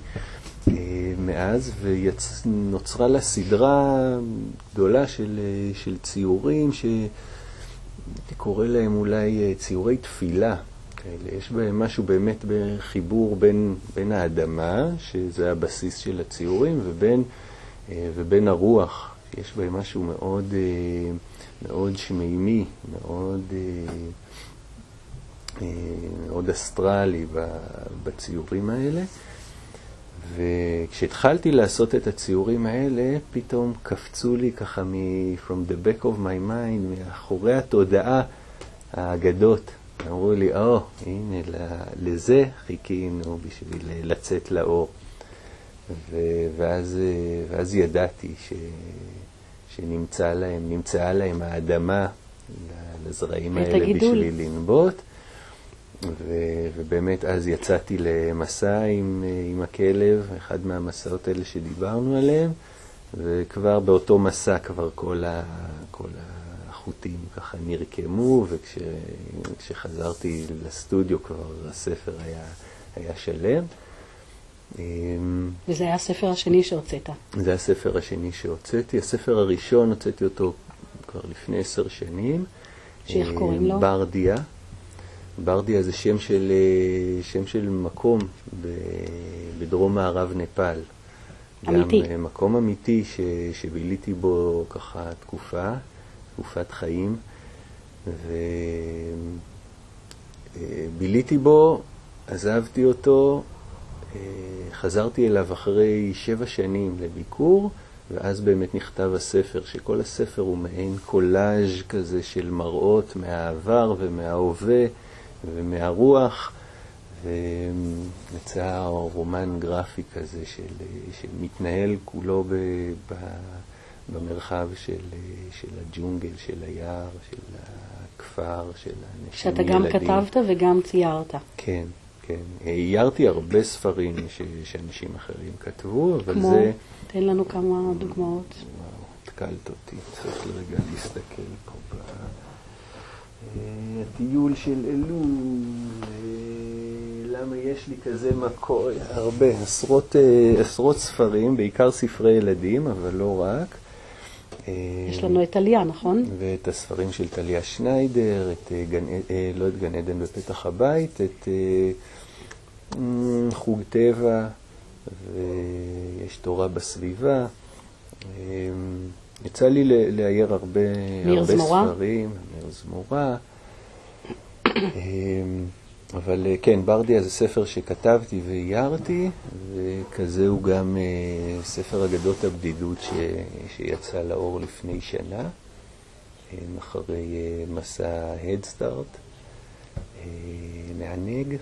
אה, מאז, ונוצרה לה סדרה גדולה של, אה, של ציורים שהייתי קורא להם אולי אה, ציורי תפילה. כאלה. יש בהם משהו באמת בחיבור בין, בין האדמה, שזה הבסיס של הציורים, ובין, ובין הרוח. יש בהם משהו מאוד, מאוד שמימי, מאוד, מאוד אסטרלי בציורים האלה. וכשהתחלתי לעשות את הציורים האלה, פתאום קפצו לי ככה מ- from the back of my mind, מאחורי התודעה, האגדות. אמרו לי, או, oh, הנה, לזה חיכינו בשביל לצאת לאור. ו- ואז, ואז ידעתי ש- שנמצאה להם, נמצאה להם האדמה לזרעים האלה הגידול. בשביל לנבוט. ו- ובאמת אז יצאתי למסע עם, עם הכלב, אחד מהמסעות האלה שדיברנו עליהם, וכבר באותו מסע כבר כל, ה- כל החוטים ככה נרקמו, וכשחזרתי לסטודיו כבר הספר היה, היה שלם. אמ, וזה היה הספר השני שהוצאת. זה הספר השני שהוצאתי. הספר הראשון, הוצאתי אותו כבר לפני עשר שנים. שאיך קוראים לו? ברדיה. ברדיה זה שם של, אה, שם של מקום בדרום מערב נפאל. אמיתי. גם אה, מקום אמיתי ש, שביליתי בו ככה תקופה, תקופת חיים, וביליתי בו, עזבתי אותו, חזרתי אליו אחרי שבע שנים לביקור, ואז באמת נכתב הספר, שכל הספר הוא מעין קולאז' כזה של מראות מהעבר ומההווה ומהרוח, ויצא רומן גרפי כזה של, שמתנהל כולו ב, ב, במרחב של, של הג'ונגל, של היער, של הכפר, של האנשים, שאתה גם ילדים. כתבת וגם ציירת. כן, כן. עיירתי הרבה ספרים ש, שאנשים אחרים כתבו, אבל כמו, זה... תן לנו כמה דוגמאות. וואו, התקלת אותי, צריך לרגע להסתכל פה ב... אה, הטיול של אלול, אה, למה יש לי כזה מקור, הרבה, עשרות, אה, עשרות ספרים, בעיקר ספרי ילדים, אבל לא רק. אה, יש לנו את טליה, נכון? ואת הספרים של טליה שניידר, את אה, גן, אה, לא את גן עדן בפתח הבית, את חוג טבע, ויש תורה בסביבה. יצא לי לאייר הרבה, הרבה זמורה? ספרים, ניר זמורה. אבל אה, כן, ברדיה זה ספר שכתבתי ואיירתי, וכזה הוא גם אה, ספר אגדות הבדידות ש... שיצא לאור לפני שנה, אה, אחרי מסע הדסטארט, מענג.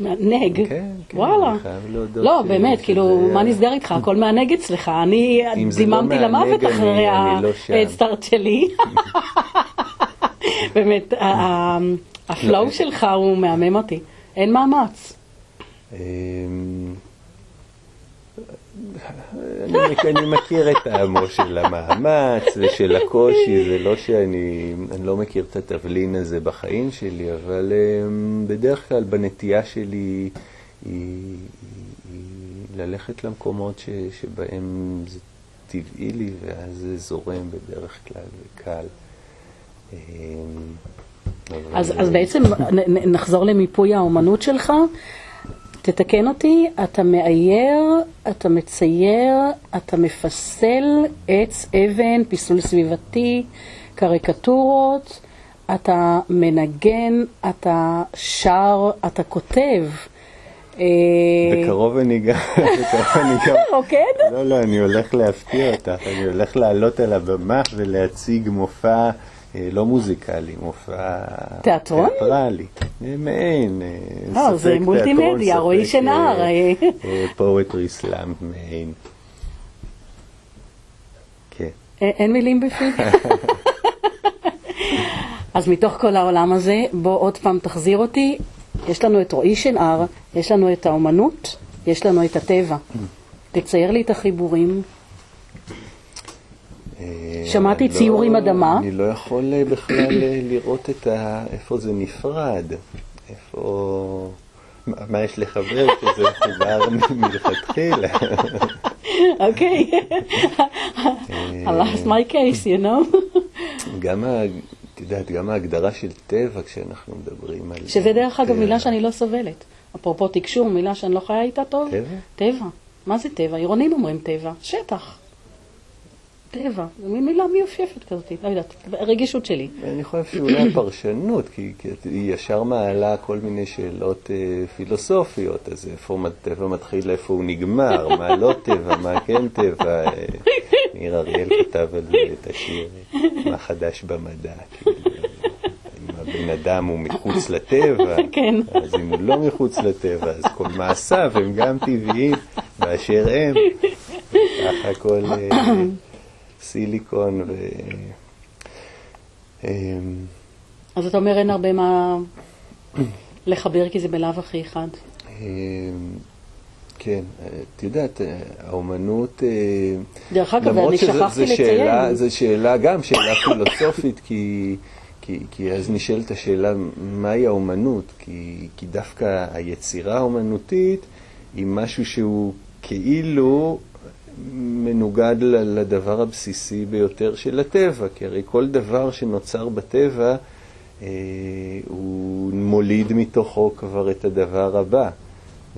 מענג. כן, כן, וואלה. אני חייב להודות לא, באמת, כאילו, מה נסגר איתך? הכל מהנגד אצלך. אני לא דיממתי למוות אחרי לא שם. ההדסטארט שלי. [laughs] באמת, הפלואו לא. שלך הוא מהמם אותי. אין מאמץ. אמ, אני, מכיר את טעמו של המאמץ ושל הקושי, זה לא שאני אני לא מכיר את התבלין הזה בחיים שלי, אבל אמ, בדרך כלל בנטייה שלי היא, היא, היא ללכת למקומות ש, שבהם זה טבעי לי ואז זה זורם בדרך כלל וקל. אז, אז בעצם נחזור למיפוי האומנות שלך. תתקן אותי, אתה מאייר, אתה מצייר, אתה מפסל עץ, אבן, פיסול סביבתי, קריקטורות, אתה מנגן, אתה שר, אתה כותב. אה, בקרוב אני גם, [laughs] בקרוב אני גם, רוקד? [laughs] לא, לא, אני הולך להפתיע אותך, אני הולך לעלות על הבמה ולהציג מופע לא מוזיקלי, מופע תיאטרון? תיאטרלי, אה, מעין, אה, אה, זה מולטימדיה, רועי שנהר, אה. פואטרי סלאם, מעין. כן. אה, אין מילים בפיו. [laughs] אז מתוך כל העולם הזה, בוא עוד פעם תחזיר אותי. יש לנו את רועי שנהר, יש לנו את האומנות, יש לנו את הטבע. תצייר לי את החיבורים. אה, שמעתי לא- ציור עם אדמה. אני לא יכול אה, בכלל אה, לראות את ה... איפה זה נפרד, איפה... מה- יש לחבר שזה מחובר מ- [laughs] מלכתחילה? אוקיי. I lost my case, you know. גם, ה- את יודעת, גם ההגדרה של טבע כשאנחנו מדברים על... שזה דרך אגב. מילה שאני לא סובלת. אפרופו תקשור, מילה שאני לא חיה איתה טוב. טבע? טבע. מה זה טבע? עירונים אומרים טבע. שטח. טבע, זו מין מילה מיופייפת כזאת, לא יודעת, רגישות שלי. אני חושב שאולי הפרשנות, כי, כי היא ישר מעלה כל מיני שאלות אה, פילוסופיות, אז איפה טבע מתחיל, איפה הוא נגמר, מה לא טבע, מה כן טבע. אה, ניר אריאל כתב על זה את השיר, מה חדש במדע, כאילו. אם הבן אדם הוא מחוץ לטבע, כן. אז אם הוא לא מחוץ לטבע, אז כל מעשיו הם גם טבעיים באשר הם. ככה הכל אה, סיליקון ו... אמ, אז אתה אומר אין הרבה מה לחבר כי זה בלאו הכי אחד. אמ, כן, את יודעת, האומנות... אה, דרך אגב, אני שכחתי לציין. זו שאלה, גם שאלה פילוסופית, כי, כי, כי אז נשאלת השאלה, מהי האומנות? כי, כי דווקא היצירה האומנותית היא משהו שהוא כאילו מנוגד לדבר הבסיסי ביותר של הטבע, כי הרי כל דבר שנוצר בטבע, אה, הוא מוליד מתוכו כבר את הדבר הבא.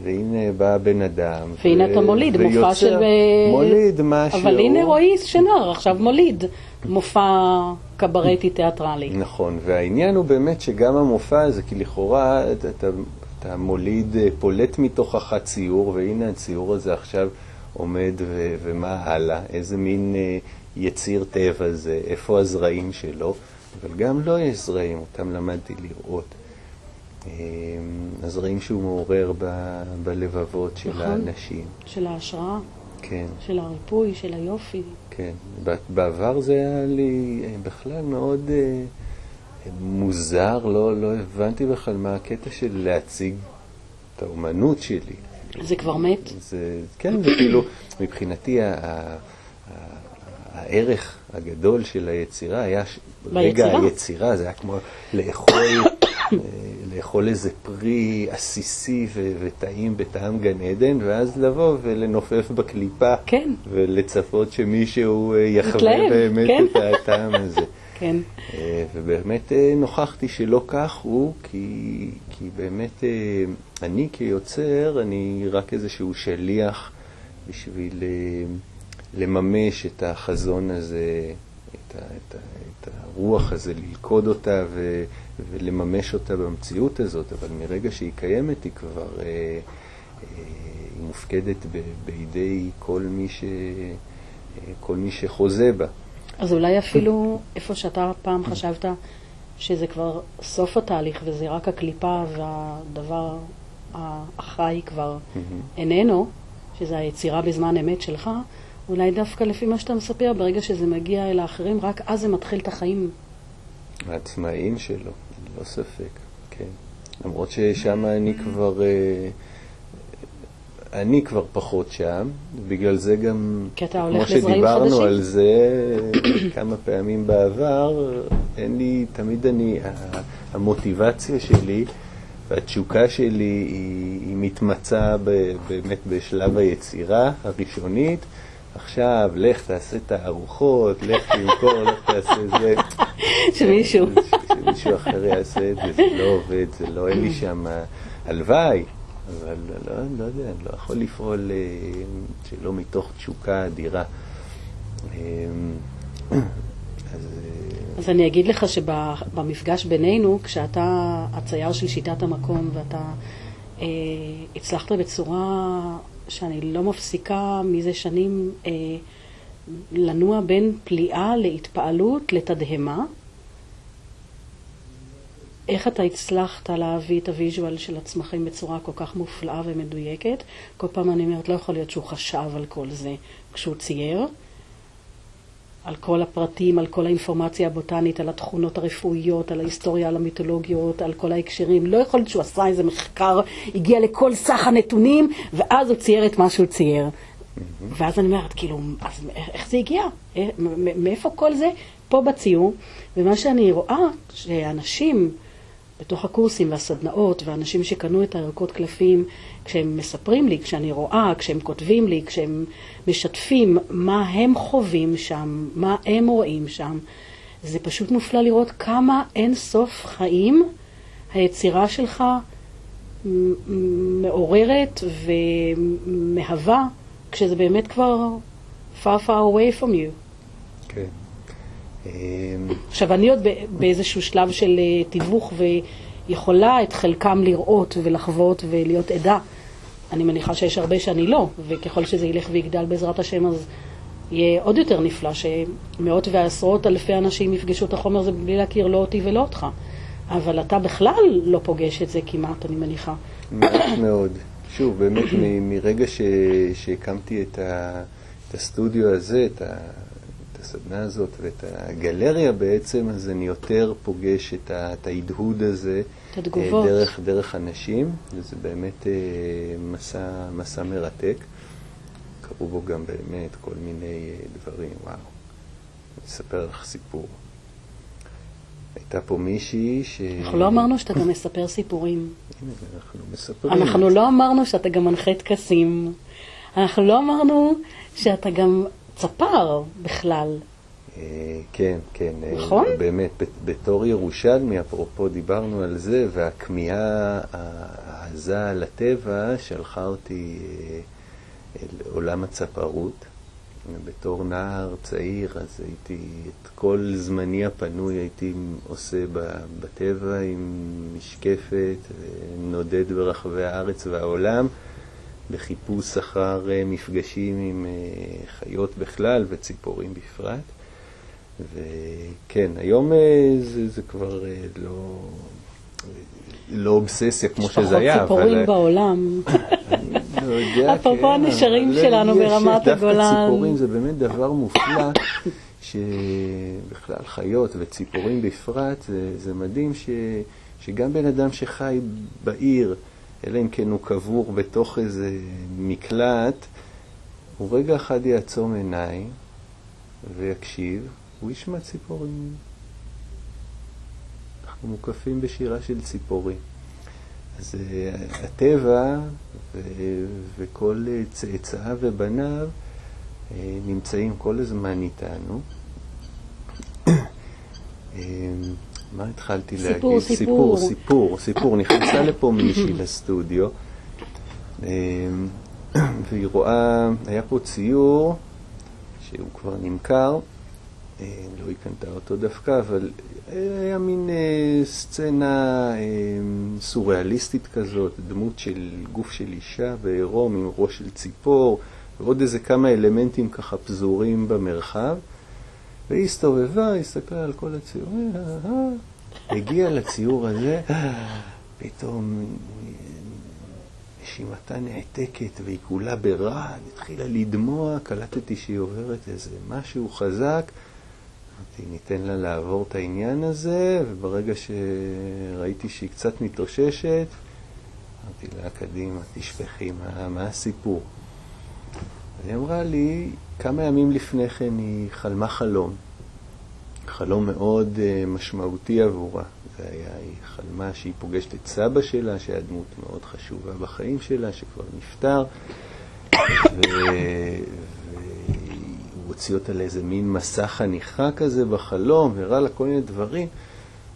והנה בא הבן אדם. והנה ו- אתה מוליד, מופע ויוצר- של... אה, מוליד משהו. אבל הנה רועי שנר, עכשיו מוליד מופע קברטי תיאטרלי. נכון, והעניין הוא באמת שגם המופע הזה, כי לכאורה אתה, אתה, אתה מוליד, אה, פולט מתוכך ציור, והנה הציור הזה עכשיו עומד, ו, ומה הלאה, איזה מין אה, יציר טבע זה, איפה הזרעים שלו, אבל גם לו יש זרעים, אותם למדתי לראות. אה, הזרעים שהוא מעורר ב, בלבבות של נכון. האנשים. של ההשראה, כן. של הריפוי, של היופי. כן, בעבר זה היה לי אה, בכלל מאוד אה, מוזר, לא, לא הבנתי בכלל מה הקטע של להציג את האומנות שלי. זה כבר מת? זה, כן, זה כאילו, מבחינתי ה- ה- ה- הערך הגדול של היצירה היה, ש- רגע ביצירה. היצירה, זה היה כמו לאכול, אה, לאכול איזה פרי עסיסי וטעים בטעם גן עדן, ואז לבוא ולנופף בקליפה, כן. ולצפות שמישהו אה, יחווה באמת כן. את הטעם הזה. כן. אה, ובאמת אה, נוכחתי שלא כך הוא, כי, כי באמת אה, אני כיוצר, אני רק איזשהו שליח בשביל לממש את החזון הזה, את, ה, את, ה, את הרוח הזה, ללכוד אותה ו, ולממש אותה במציאות הזאת, אבל מרגע שהיא קיימת היא כבר, היא מופקדת בידי כל מי, ש, כל מי שחוזה בה. אז אולי אפילו איפה שאתה פעם חשבת שזה כבר סוף התהליך וזה רק הקליפה והדבר החי כבר איננו, שזה היצירה בזמן אמת שלך, אולי דווקא לפי מה שאתה מספר, ברגע שזה מגיע אל האחרים, רק אז זה מתחיל את החיים. העצמאיים שלו, ללא ספק, כן. למרות ששם אני כבר, אה, אני כבר פחות שם, בגלל זה גם, כמו שדיברנו חדשים. על זה [coughs] כמה פעמים בעבר, אין לי, תמיד אני, המוטיבציה שלי והתשוקה שלי היא, היא מתמצה ב, באמת בשלב היצירה הראשונית. עכשיו, לך תעשה תערוכות, לך תמכור, לך תעשה זה. [laughs] שמישהו. שמישהו אחר יעשה את זה, זה לא עובד, זה לא, אין לי שם, הלוואי, אבל לא, לא יודע, אני לא יכול לפעול אה, שלא מתוך תשוקה אדירה. אה, [clears throat] אז אה, אז אני אגיד לך שבמפגש בינינו, כשאתה הצייר של שיטת המקום ואתה אה, הצלחת בצורה שאני לא מפסיקה מזה שנים אה, לנוע בין פליאה להתפעלות לתדהמה, איך אתה הצלחת להביא את הוויז'ואל של הצמחים בצורה כל כך מופלאה ומדויקת? כל פעם אני אומרת, לא יכול להיות שהוא חשב על כל זה כשהוא צייר. על כל הפרטים, על כל האינפורמציה הבוטנית, על התכונות הרפואיות, על ההיסטוריה, על המיתולוגיות, על כל ההקשרים. לא יכול להיות שהוא עשה איזה מחקר, הגיע לכל סך הנתונים, ואז הוא צייר את מה שהוא צייר. ואז אני אומרת, כאילו, אז איך זה הגיע? אה, מאיפה כל זה? פה בציור. ומה שאני רואה, שאנשים בתוך הקורסים והסדנאות, ואנשים שקנו את הערכות קלפים, כשהם מספרים לי, כשאני רואה, כשהם כותבים לי, כשהם משתפים מה הם חווים שם, מה הם רואים שם, זה פשוט מופלא לראות כמה אין סוף חיים היצירה שלך מעוררת ומהווה, כשזה באמת כבר far far away from you. כן. עכשיו, אני עוד באיזשהו שלב של אה, תיווך ויכולה את חלקם לראות ולחוות ולהיות עדה. אני מניחה שיש הרבה שאני לא, וככל שזה ילך ויגדל בעזרת השם, אז יהיה עוד יותר נפלא שמאות ועשרות אלפי אנשים יפגשו את החומר הזה בלי להכיר לא אותי ולא אותך. אבל אתה בכלל לא פוגש את זה כמעט, אני מניחה. מעט מאוד. שוב, באמת מרגע שהקמתי את, את הסטודיו הזה, את, ה, הסדנה הזאת ואת הגלריה בעצם, אז אני יותר פוגש את, ה, את ההדהוד הזה. את התגובות. דרך, דרך אנשים, וזה באמת אה, מסע, מסע מרתק. קרו בו גם באמת כל מיני אה, דברים, וואו. אני אספר לך סיפור. הייתה פה מישהי ש... אנחנו לא אמרנו שאתה גם מספר סיפורים. הנה, אנחנו מספרים. אנחנו לא אמרנו שאתה גם מנחה טקסים. אנחנו לא אמרנו שאתה גם צפר בכלל. אה, כן, כן. אה, נכון? באמת, בתור ירושלמי, אפרופו דיברנו על זה, והכמיהה העזה לטבע שלחה אותי אל עולם הצפרות. בתור נער צעיר, אז הייתי, את כל זמני הפנוי הייתי עושה בטבע עם משקפת, נודד ברחבי הארץ והעולם, בחיפוש אחר אה, מפגשים עם אה, חיות בכלל וציפורים בפרט. וכן, היום אה, זה, זה כבר לא, לא אובססיה כמו שזה היה. יש פחות ציפורים בעולם. לא יודע, [laughs] אפרופו כן, הנשרים אבל שלנו ברמת הגולן. דווקא ציפורים זה באמת דבר מופלא, [laughs] שבכלל חיות וציפורים בפרט, זה, זה מדהים ש, שגם בן אדם שחי בעיר, אלא אם כן הוא קבור בתוך איזה מקלט, הוא רגע אחד יעצום עיניים ויקשיב, הוא ישמע ציפורים. אנחנו מוקפים בשירה של ציפורים. אז אה, הטבע ו- וכל אה, צאצאיו ובניו אה, נמצאים כל הזמן איתנו. [coughs] מה התחלתי סיפור, להגיד? סיפור. סיפור, סיפור, סיפור. נכנסה לפה מישהי לסטודיו, אה, והיא רואה, היה פה ציור שהוא כבר נמכר, אה, לא היא קנתה אותו דווקא, אבל היה מין אה, סצנה אה, סוריאליסטית כזאת, דמות של גוף של אישה בעירום עם ראש של ציפור, ועוד איזה כמה אלמנטים ככה פזורים במרחב. והיא הסתובבה, הסתכלה על כל הציורים, אה, אה, הגיעה לציור הזה, פתאום אה, נשימתה נעתקת והיא כולה ברעד, התחילה לדמוע, קלטתי שהיא עוברת איזה משהו חזק. אמרתי, ניתן לה לעבור את העניין הזה, וברגע שראיתי שהיא קצת מתאוששת, אמרתי לה, קדימה, תשפכי, מה, מה הסיפור? היא אמרה לי, כמה ימים לפני כן היא חלמה חלום, חלום מאוד uh, משמעותי עבורה. זה היה, היא חלמה שהיא פוגשת את סבא שלה, שהיה דמות מאוד חשובה בחיים שלה, שכבר נפטר, ו... והוא הוציא אותה לאיזה מין מסע חניכה כזה בחלום, והראה לה כל מיני דברים.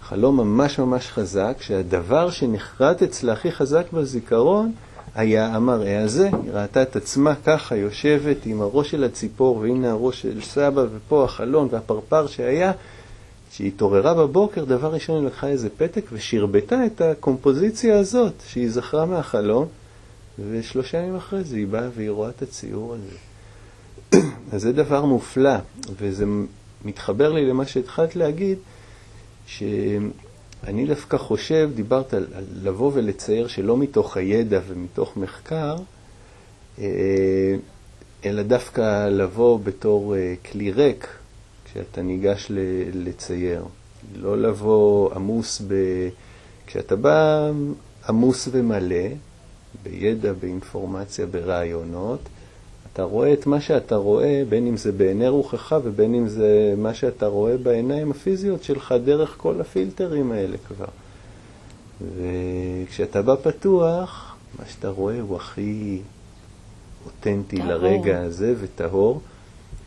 חלום ממש ממש חזק, שהדבר שנחרט אצלה הכי חזק בזיכרון היה המראה הזה. היא ראתה את עצמה ככה יושבת עם הראש של הציפור, והנה הראש של סבא, ופה החלון והפרפר שהיה. כשהיא התעוררה בבוקר, דבר ראשון היא לקחה איזה פתק ושרבטה את הקומפוזיציה הזאת שהיא זכרה מהחלום, ושלושה ימים אחרי זה היא באה והיא רואה את הציור הזה. [clears throat] אז זה דבר מופלא, וזה מתחבר לי למה שהתחלת להגיד, שאני דווקא חושב, דיברת על, על לבוא ולצייר שלא מתוך הידע ומתוך מחקר, אה, אלא דווקא לבוא בתור אה, כלי ריק כשאתה ניגש לצייר. לא לבוא עמוס ב... כשאתה בא עמוס ומלא, בידע, באינפורמציה, ברעיונות, אתה רואה את מה שאתה רואה, בין אם זה בעיני רוחך ובין אם זה מה שאתה רואה בעיניים הפיזיות שלך דרך כל הפילטרים האלה כבר. וכשאתה בא פתוח, מה שאתה רואה הוא הכי אותנטי טהור. לרגע הזה וטהור,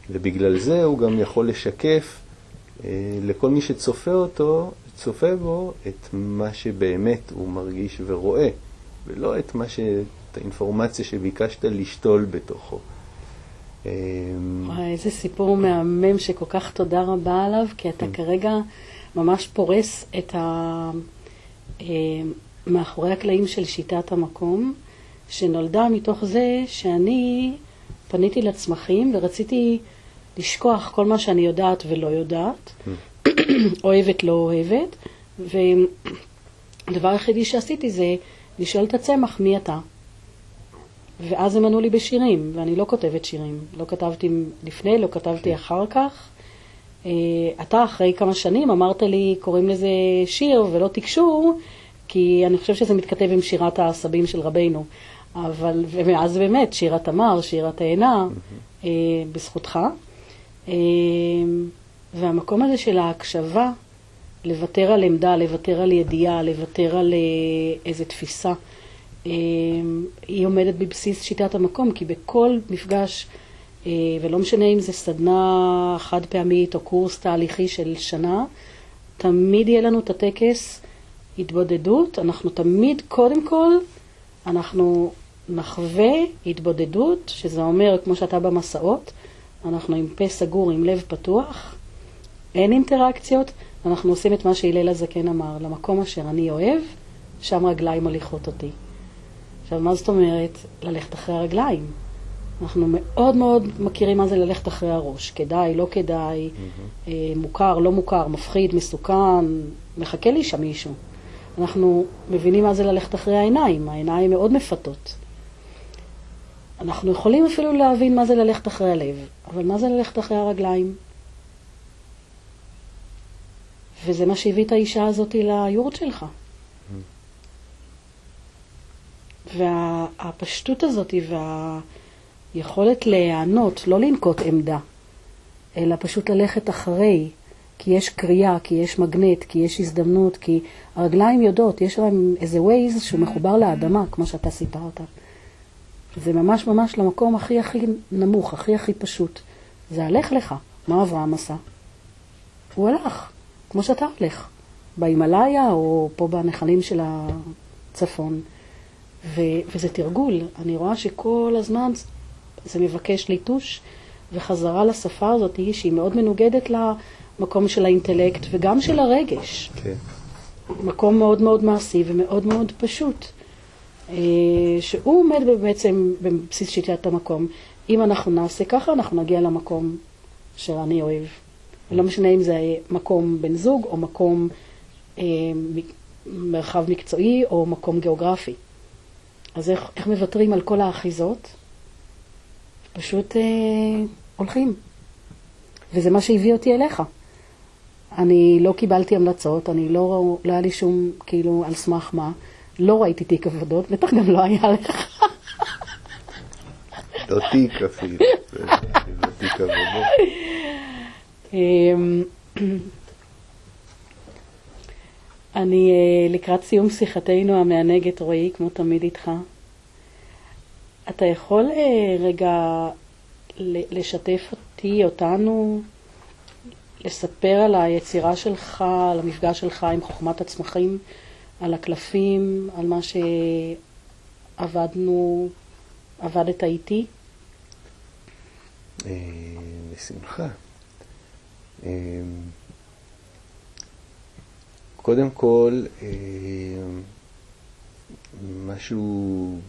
ובגלל זה הוא גם יכול לשקף אה, לכל מי שצופה אותו, צופה בו, את מה שבאמת הוא מרגיש ורואה, ולא את מה ש... את האינפורמציה שביקשת לשתול בתוכו. וואי, איזה סיפור מהמם שכל כך תודה רבה עליו, כי אתה כרגע ממש פורס את ה... מאחורי הקלעים של שיטת המקום, שנולדה מתוך זה שאני פניתי לצמחים ורציתי לשכוח כל מה שאני יודעת ולא יודעת, [clears throat] אוהבת, לא אוהבת, והדבר [clears throat] היחידי שעשיתי זה לשאול את הצמח מי אתה. ואז הם ענו לי בשירים, ואני לא כותבת שירים. לא כתבתי לפני, לא כתבתי כן. אחר כך. אה, אתה אחרי כמה שנים אמרת לי, קוראים לזה שיר ולא תקשור, כי אני חושבת שזה מתכתב עם שירת העשבים של רבנו. אבל, ומאז באמת, שיר התמר, שיר התאנה, mm-hmm. בזכותך. אה, והמקום הזה של ההקשבה, לוותר על עמדה, לוותר על ידיעה, לוותר על איזו תפיסה, היא עומדת בבסיס שיטת המקום, כי בכל מפגש, אה, ולא משנה אם זה סדנה חד פעמית או קורס תהליכי של שנה, תמיד יהיה לנו את הטקס התבודדות, אנחנו תמיד, קודם כל, אנחנו נחווה התבודדות, שזה אומר, כמו שאתה במסעות, אנחנו עם פה סגור, עם לב פתוח, אין אינטראקציות, אנחנו עושים את מה שהלל הזקן אמר, למקום אשר אני אוהב, שם רגליים מוליכות אותי. עכשיו, מה זאת אומרת ללכת אחרי הרגליים? אנחנו מאוד מאוד מכירים מה זה ללכת אחרי הראש. כדאי, לא כדאי, mm-hmm. מוכר, לא מוכר, מפחיד, מסוכן, מחכה לי שם מישהו. אנחנו מבינים מה זה ללכת אחרי העיניים, העיניים מאוד מפתות. אנחנו יכולים אפילו להבין מה זה ללכת אחרי הלב, אבל מה זה ללכת אחרי הרגליים? וזה מה שהביא את האישה הזאת ליורט שלך. והפשטות הזאת והיכולת להיענות, לא לנקוט עמדה, אלא פשוט ללכת אחרי, כי יש קריאה, כי יש מגנט, כי יש הזדמנות, כי הרגליים יודעות, יש להם איזה ווייז שהוא מחובר לאדמה, כמו שאתה סיפרת. זה ממש ממש למקום הכי הכי נמוך, הכי הכי פשוט. זה הלך לך. מה אברהם עשה? הוא הלך. כמו שאתה הולך, בהימאליה או פה בנחלים של הצפון. ו, וזה תרגול. אני רואה שכל הזמן זה מבקש ליטוש וחזרה לשפה הזאת שהיא מאוד מנוגדת למקום של האינטלקט וגם של הרגש. כן. מקום מאוד מאוד מעשי ומאוד מאוד פשוט. אה, שהוא עומד בעצם בבסיס שיטת המקום. אם אנחנו נעשה ככה, אנחנו נגיע למקום שאני אוהב. ולא משנה אם זה מקום בן זוג או מקום אה, מרחב מקצועי או מקום גיאוגרפי. אז איך, איך מוותרים על כל האחיזות? פשוט אה, הולכים. וזה מה שהביא אותי אליך. אני לא קיבלתי המלצות, אני לא, לא היה לי שום, כאילו, על סמך מה. לא ראיתי תיק עבודות, בטח גם לא היה לך. לא תיק אפילו, זה תיק עבודות. אמ, אני אה, לקראת סיום שיחתנו המענגת, רועי, כמו תמיד איתך. אתה יכול אה, רגע לשתף אותי, אותנו, לספר על היצירה שלך, על המפגש שלך עם חוכמת הצמחים, על הקלפים, על מה שעבדנו, עבדת איתי? אה, בשמחה. קודם כל, אמ, משהו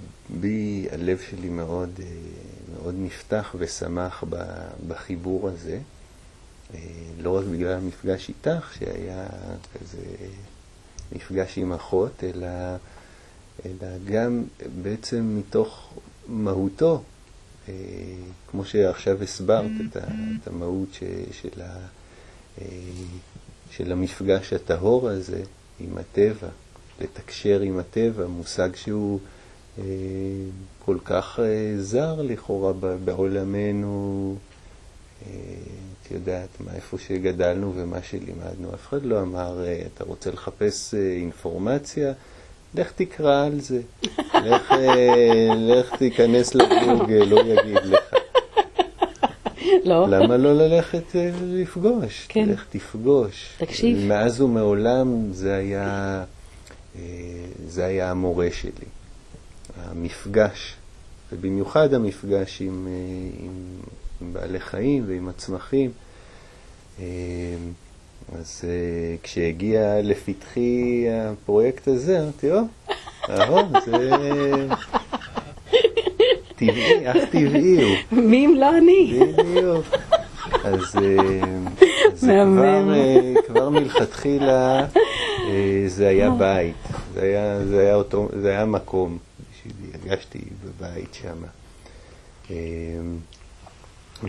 בי, הלב שלי מאוד, אה, מאוד נפתח ושמח בחיבור הזה. אה, לא רק בגלל המפגש איתך, שהיה כזה מפגש עם אחות, אלא, אלא גם בעצם מתוך מהותו, אה, כמו שעכשיו הסברת את המהות של ה... אה, של המפגש הטהור הזה עם הטבע, לתקשר עם הטבע, מושג שהוא אה, כל כך אה, זר לכאורה בעולמנו, את יודעת, מה איפה שגדלנו ומה שלימדנו. אף אחד לא אמר, אתה רוצה לחפש אינפורמציה? לך תקרא על זה, לך, לך תיכנס לגוגל, לא יגיד לך. לא. למה לא ללכת אה, לפגוש? כן. לך תפגוש. תקשיב. מאז ומעולם זה היה, אה, זה היה המורה שלי. המפגש ובמיוחד המפגש עם, עם, עם בעלי חיים ועם הצמחים. אז כשהגיע לפתחי הפרויקט הזה, אמרתי, או, אהו, זה טבעי, אך טבעי הוא. מי אם לא אני? בדיוק. אז, אז כבר, כבר מלכתחילה זה היה בית, זה היה, מקום בשבילי, הרגשתי בבית שם.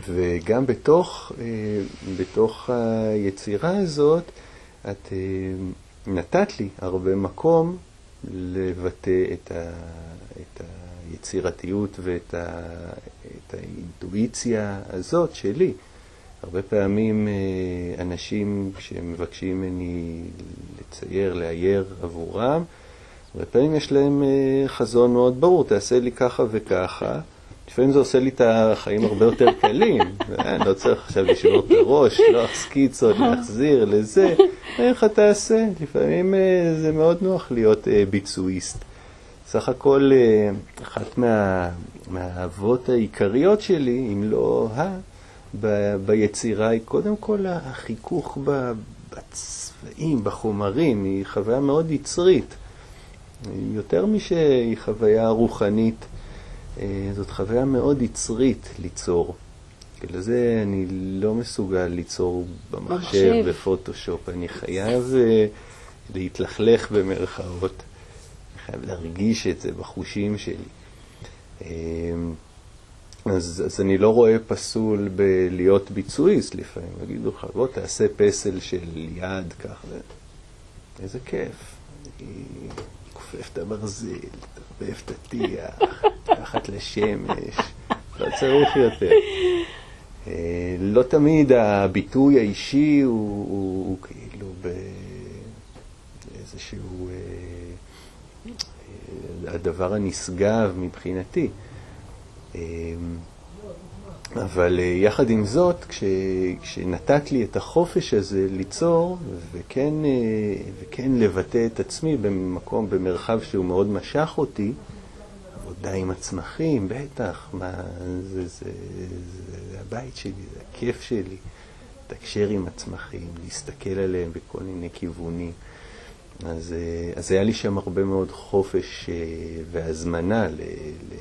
וגם בתוך, בתוך היצירה הזאת, את נתת לי הרבה מקום לבטא את, ה, את היצירתיות ואת ה, את האינטואיציה הזאת שלי. הרבה פעמים אנשים שמבקשים ממני לצייר, לאייר עבורם, הרבה פעמים יש להם חזון מאוד ברור, תעשה לי ככה וככה. לפעמים זה עושה לי את החיים הרבה יותר קלים, [laughs] אני לא צריך עכשיו לשבור את הראש, לשלוח סקיצות, להחזיר לזה, איך אתה תעשה? לפעמים זה מאוד נוח להיות ביצועיסט. סך הכל, אחת מה, מהאהבות העיקריות שלי, אם לא ה, ב, ביצירה, היא קודם כל החיכוך בצבעים, בחומרים, היא חוויה מאוד יצרית. יותר משהיא חוויה רוחנית. זאת חוויה מאוד יצרית ליצור. בגלל זה אני לא מסוגל ליצור במחשב, בפוטושופ. אני חייב להתלכלך במרכאות. חייב להרגיש את זה בחושים שלי. אז, אז אני לא רואה פסול בלהיות ביצועיסט לפעמים. יגידו לך, בוא תעשה פסל של יד ככה. איזה כיף. אני כופף את הברזל, תרבב את הטיח. [laughs] תחת לשמש, לא צריך יותר. לא תמיד הביטוי האישי הוא, הוא, הוא כאילו באיזשהו הדבר הנשגב מבחינתי. אבל יחד עם זאת, כש, כשנתת לי את החופש הזה ליצור וכן, וכן לבטא את עצמי במקום, במרחב שהוא מאוד משך אותי, עבודה עם הצמחים, בטח, מה, זה, זה, זה, זה הבית שלי, זה הכיף שלי. לתקשר עם הצמחים, להסתכל עליהם בכל מיני כיוונים. אז, אז היה לי שם הרבה מאוד חופש והזמנה ל, ל,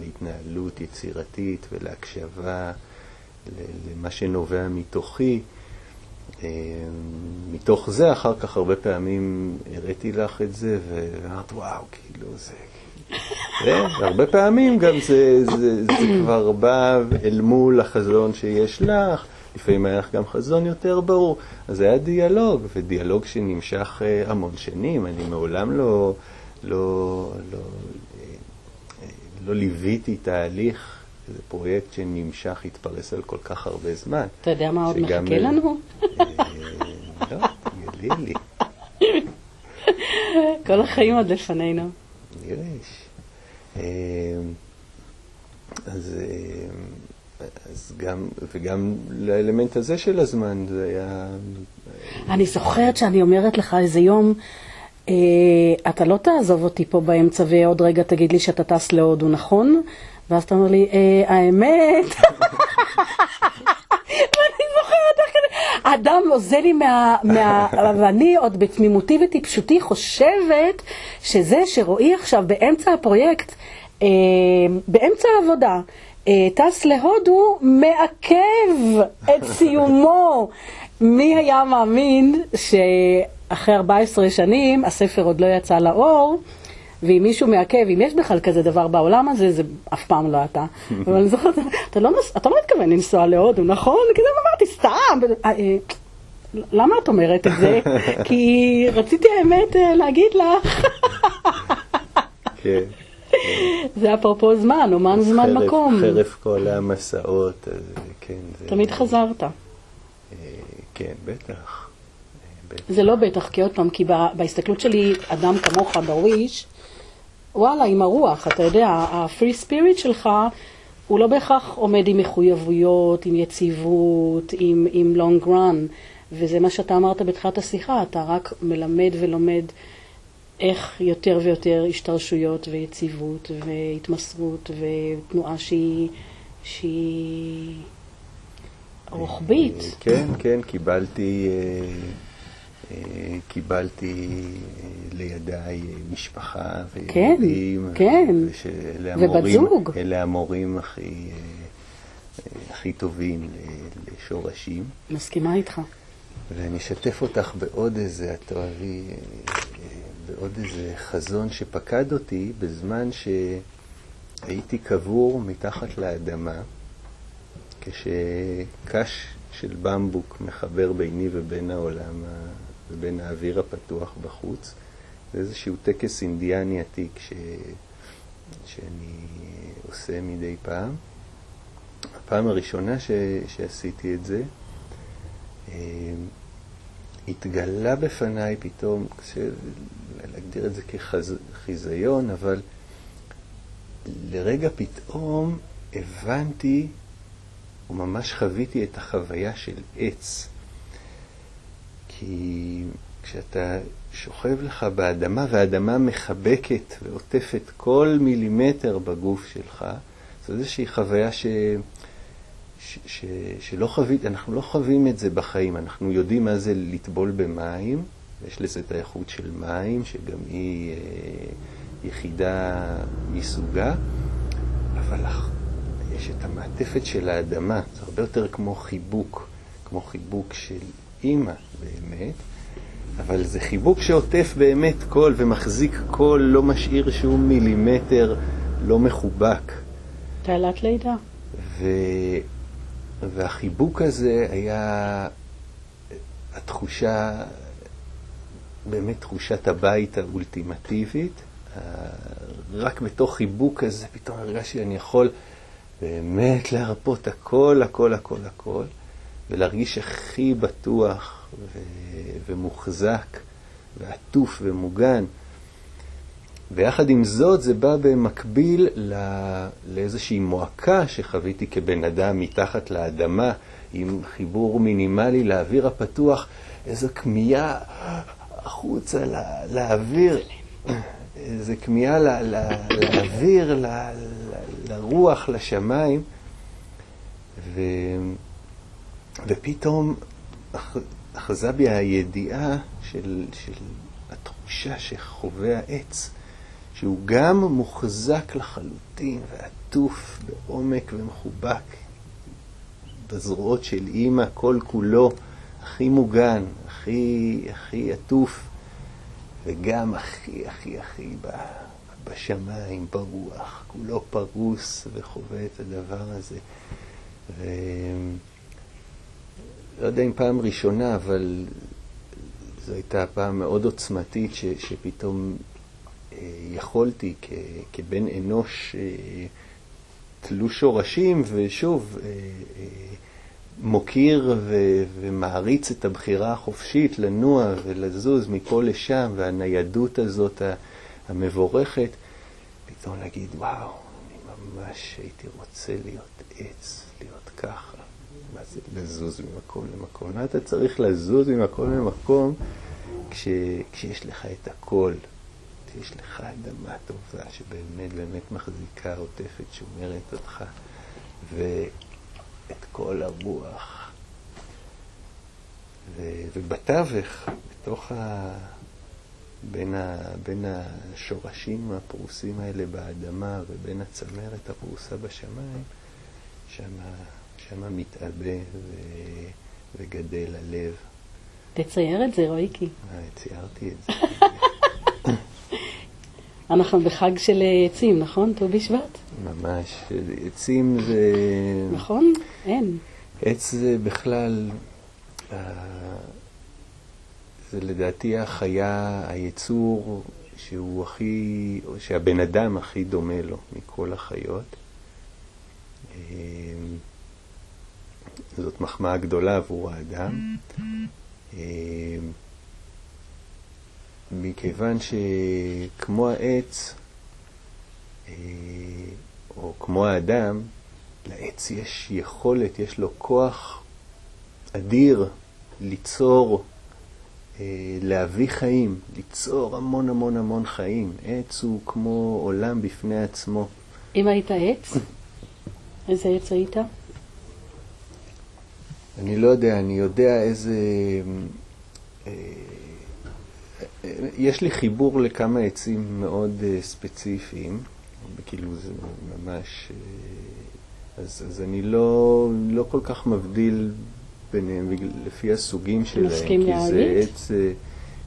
להתנהלות יצירתית ולהקשבה למה שנובע מתוכי. מתוך זה, אחר כך הרבה פעמים הראיתי לך את זה, ואמרת, וואו, כאילו, זה [laughs] והרבה פעמים גם זה, זה, זה כבר בא אל מול החזון שיש לך, לפעמים היה לך גם חזון יותר ברור. אז היה דיאלוג, ודיאלוג שנמשך המון שנים. אני מעולם לא, לא, לא, לא ליוויתי תהליך, זה פרויקט שנמשך, התפרס על כל כך הרבה זמן. אתה יודע מה עוד מחכה לנו? לא, תגלי לי. כל החיים עוד לפנינו. יש. אז, אז גם, וגם לאלמנט הזה של הזמן, זה היה... אני זוכרת שאני אומרת לך איזה יום, אה, אתה לא תעזוב אותי פה באמצע ועוד רגע תגיד לי שאתה טס להודו, נכון? ואז אתה אומר לי, אה, האמת... [laughs] ואני זוכרת איך כזה, האדם עוזר לי מה... מה... ואני עוד בתמימותי וטיפשותי חושבת שזה שרועי עכשיו באמצע הפרויקט, אה, באמצע העבודה, טס להודו, מעכב את [laughs] סיומו. מי היה מאמין שאחרי 14 שנים הספר עוד לא יצא לאור? ואם מישהו מעכב, אם יש בכלל כזה דבר בעולם הזה, זה אף פעם לא אתה. [laughs] אבל אני זוכרת, אתה לא, אתה לא מתכוון לנסוע להודו, נכון? כי זה אמרתי, סתם. למה את אומרת את זה? [laughs] כי רציתי האמת להגיד לך. כן. זה אפרופו זמן, אומן זמן מקום. חרף כל המסעות, כן. תמיד חזרת. כן, בטח. זה לא בטח, כי עוד פעם, כי בהסתכלות שלי, אדם כמוך, דרוויש, וואלה, עם הרוח, אתה יודע, ה-free spirit שלך הוא לא בהכרח עומד עם מחויבויות, עם יציבות, עם, עם long run, וזה מה שאתה אמרת בתחילת השיחה, אתה רק מלמד ולומד איך יותר ויותר השתרשויות ויציבות והתמסרות ותנועה שהיא, שהיא רוחבית. אה, כן, כן, קיבלתי, אה, קיבלתי לידיי משפחה וילדים. כן, כן, ובת זוג. אלה המורים הכי, הכי טובים לשורשים. מסכימה איתך. ואני אשתף אותך בעוד איזה, את תאהבי, בעוד איזה חזון שפקד אותי בזמן שהייתי קבור מתחת לאדמה, כשקש של במבוק מחבר ביני ובין העולם, ובין האוויר הפתוח בחוץ. זה איזשהו טקס אינדיאני עתיק ש... שאני עושה מדי פעם. הפעם הראשונה ש... שעשיתי את זה, אה, התגלה בפניי פתאום, להגדיר את זה כחיזיון, אבל לרגע פתאום הבנתי וממש חוויתי את החוויה של עץ. כי כשאתה שוכב לך באדמה והאדמה מחבקת ועוטפת כל מילימטר בגוף שלך, זו איזושהי חוויה ש... ש... ש... שלא חווית, אנחנו לא חווים את זה בחיים, אנחנו יודעים מה זה לטבול במים, ויש לזה את האיכות של מים, שגם היא אה, יחידה מסוגה, אבל יש את המעטפת של האדמה, זה הרבה יותר כמו חיבוק, כמו חיבוק של אימא באמת, אבל זה חיבוק שעוטף באמת קול ומחזיק קול, לא משאיר שום מילימטר לא מחובק. תעלת לידה. ו... והחיבוק הזה היה התחושה, באמת תחושת הבית האולטימטיבית. רק בתוך חיבוק כזה פתאום הרגשתי שאני יכול באמת להרפות הכל, הכל, הכל, הכל, ולהרגיש הכי בטוח ו... ומוחזק ועטוף ומוגן. ויחד עם זאת זה בא במקביל לא... לאיזושהי מועקה שחוויתי כבן אדם מתחת לאדמה, עם חיבור מינימלי לאוויר הפתוח, איזו כמיהה החוצה לא... לאוויר, איזו כמיהה לא... לאוויר, ל... לרוח, לשמיים, ו... ופתאום אחזה בי הידיעה של, של התחושה שחווה העץ, שהוא גם מוחזק לחלוטין ועטוף בעומק ומחובק בזרועות של אימא, כל כולו הכי מוגן, הכי, הכי עטוף, וגם הכי, הכי, הכי בשמיים, ברוח, כולו פרוס וחווה את הדבר הזה. ו... לא יודע אם פעם ראשונה, אבל זו הייתה פעם מאוד עוצמתית ש, שפתאום יכולתי כ, כבן אנוש אה, תלוש שורשים, ושוב, אה, אה, מוקיר ו, ומעריץ את הבחירה החופשית לנוע ולזוז מפה לשם, והניידות הזאת המבורכת, פתאום להגיד, וואו, אני ממש הייתי רוצה להיות עץ, להיות ככה. מה זה לזוז ממקום למקום? מה אתה צריך לזוז ממקום למקום כש, כשיש לך את הכל? כשיש לך אדמה טובה שבאמת באמת מחזיקה, עוטפת, שומרת אותך, ואת כל הרוח. ו, ובתווך, בתוך ה... בין, ה, בין השורשים הפרוסים האלה באדמה ובין הצמרת הפרוסה בשמיים, שם שם מתעבה ו... וגדל הלב. תצייר את זה, רויקי. אה, ציירתי את זה. [laughs] אנחנו בחג של עצים, נכון? ט"ו בשבט? ממש. עצים זה... נכון? אין. עץ זה בכלל, אה, זה לדעתי החיה, היצור שהוא הכי, שהבן אדם הכי דומה לו מכל החיות. אה, זאת מחמאה גדולה עבור האדם. אה, מכיוון שכמו העץ, אה, או כמו האדם, לעץ יש יכולת, יש לו כוח אדיר ליצור אה, להביא חיים, ליצור המון המון המון חיים. עץ הוא כמו עולם בפני עצמו. אם היית עץ, איזה עץ היית? אני לא יודע, אני יודע איזה... אה, יש לי חיבור לכמה עצים מאוד אה, ספציפיים, כאילו זה ממש... אז, אז אני לא, לא כל כך מבדיל ביניהם לפי הסוגים שלהם. כי להגיד? זה עץ, אה,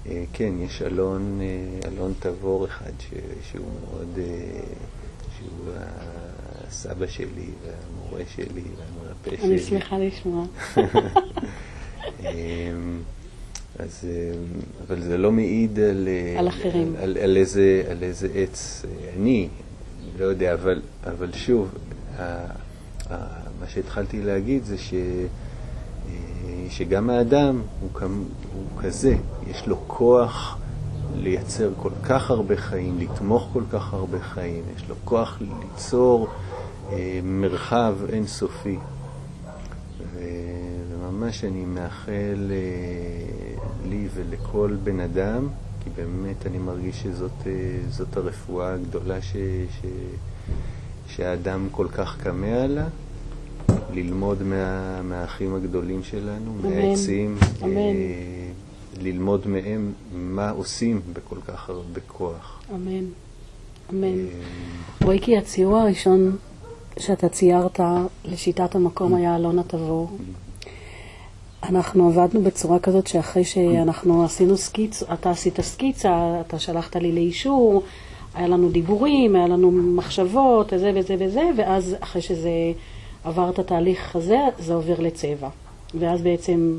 אה, כן, יש אלון, אה, אלון תבור אחד ש, שהוא מאוד, אה, שהוא הסבא שלי והמורה שלי והמרפא שלי. אני שמחה לשמוע. [laughs] אז, אמ, אבל זה לא מעיד על, אה, על אחרים. על, על, על, איזה, על איזה עץ אה, אני, לא יודע, אבל, אבל שוב, ה, ה, מה שהתחלתי להגיד זה ש, אה, שגם האדם הוא, כמ, הוא כזה, יש לו כוח לייצר כל כך הרבה חיים, לתמוך כל כך הרבה חיים, יש לו כוח ליצור אה, מרחב אינסופי. וממש אני מאחל אה, לי ולכל בן אדם, כי באמת אני מרגיש שזאת אה, הרפואה הגדולה ש, ש, שהאדם כל כך קמה עליה, ללמוד מה, מהאחים הגדולים שלנו, אמן. מהעצים, אמן. ללמוד מהם מה עושים בכל כך הרבה כוח. אמן. אמן. אה, רויקי, הציור הראשון שאתה ציירת לשיטת המקום היה אלון התבור. אנחנו עבדנו בצורה כזאת שאחרי שאנחנו עשינו סקיצ, אתה עשית סקיצה, אתה שלחת לי לאישור, היה לנו דיבורים, היה לנו מחשבות, וזה וזה וזה, ואז אחרי שזה עבר את התהליך הזה, זה עובר לצבע. ואז בעצם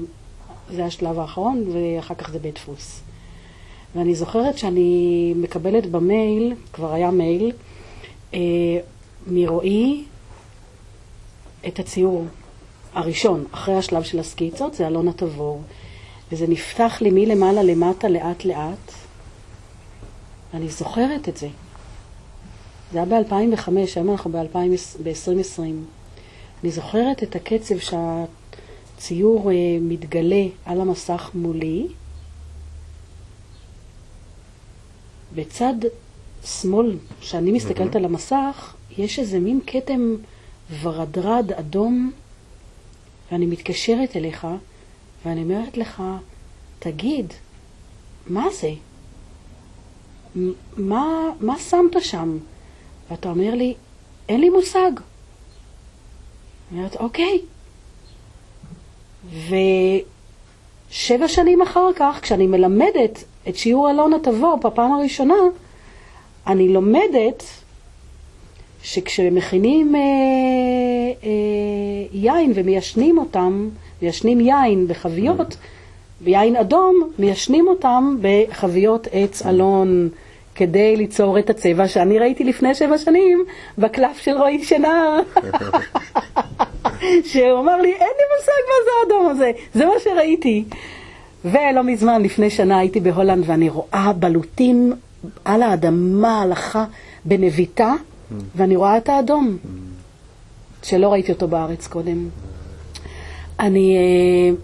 זה השלב האחרון, ואחר כך זה בית דפוס. ואני זוכרת שאני מקבלת במייל, כבר היה מייל, אה, מרועי את הציור הראשון, אחרי השלב של הסקיצות, זה אלון התבור. וזה נפתח לי מלמעלה למטה לאט לאט, ואני זוכרת את זה. זה היה ב-2005, היום אנחנו ב-2020. אני זוכרת את הקצב שהציור אה, מתגלה על המסך מולי. בצד שמאל, כשאני מסתכלת על המסך, יש איזה מין כתם ורדרד אדום, ואני מתקשרת אליך, ואני אומרת לך, תגיד, מה זה? מה, מה שמת שם? ואתה אומר לי, אין לי מושג. אני אומרת, אוקיי. ושבע שנים אחר כך, כשאני מלמדת את שיעור אלון התבור בפעם הראשונה, אני לומדת שכשמכינים אה, אה, יין ומיישנים אותם, מיישנים יין בחביות, ביין אדום, מיישנים אותם בחביות עץ אלון כדי ליצור את הצבע שאני ראיתי לפני שבע שנים בקלף של רועי שנהר. [laughs] שהוא אמר לי, אין לי מושג מה זה האדום הזה, זה מה שראיתי. ולא מזמן, לפני שנה, הייתי בהולנד ואני רואה בלוטים על האדמה, הלכה בנביטה, ואני רואה את האדום, שלא ראיתי אותו בארץ קודם. אני אה,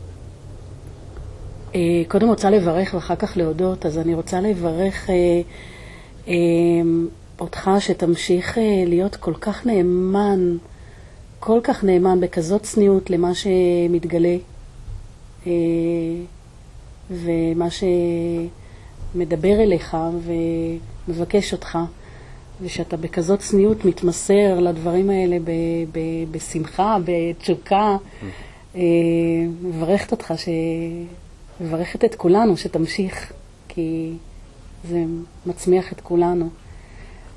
אה, קודם רוצה לברך ואחר כך להודות, אז אני רוצה לברך אה, אה, אותך שתמשיך אה, להיות כל כך נאמן, כל כך נאמן, בכזאת צניעות למה שמתגלה. אה, ומה שמדבר אליך ומבקש אותך, ושאתה בכזאת צניעות מתמסר לדברים האלה ב- ב- בשמחה, בתשוקה. אה, מברכת אותך, ש... מברכת את כולנו שתמשיך, כי זה מצמיח את כולנו.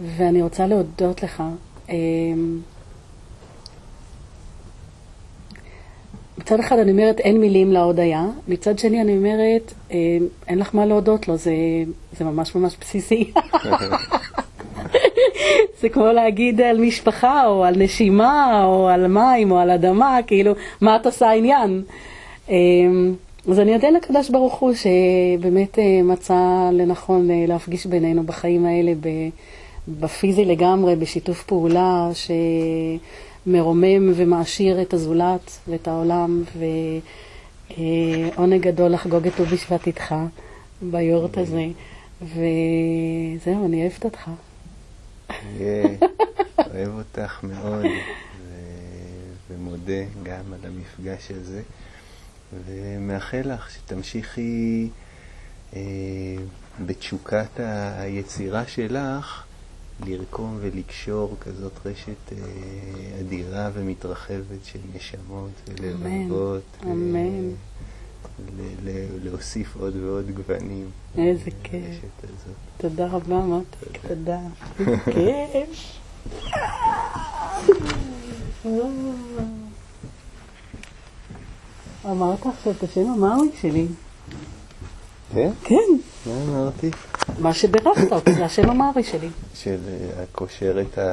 ואני רוצה להודות לך. אה, מצד אחד אני אומרת אין מילים להודיה, מצד שני אני אומרת אה, אין לך מה להודות לו, זה, זה ממש ממש בסיסי. [laughs] [laughs] זה כמו להגיד על משפחה או על נשימה או על מים או על אדמה, כאילו מה את עושה עניין. אה, אז אני אודה לקדוש ברוך הוא שבאמת אה, מצא לנכון אה, להפגיש בינינו בחיים האלה בפיזי לגמרי, בשיתוף פעולה שמרומם ומעשיר את הזולת ואת העולם, ועונג גדול לחגוג את ט"ו בשבט איתך. ביורט הזה. וזהו, אני אוהבת אותך. אוהב אותך מאוד, ו- ומודה גם על המפגש הזה, ומאחל לך שתמשיכי אה, בתשוקת היצירה שלך לרקום ולקשור כזאת רשת אה, אדירה ומתרחבת של נשמות ולבבות. ו- אמן. ל- ל- להוסיף עוד ועוד גוונים. איזה כיף. תודה רבה, מותק, תודה. כיף. [laughs] אמרת עכשיו את השם המאווי שלי. כן? כן, מה אמרתי? מה שבירכת אותי, זה השם המאווי שלי. של הקושרת ה...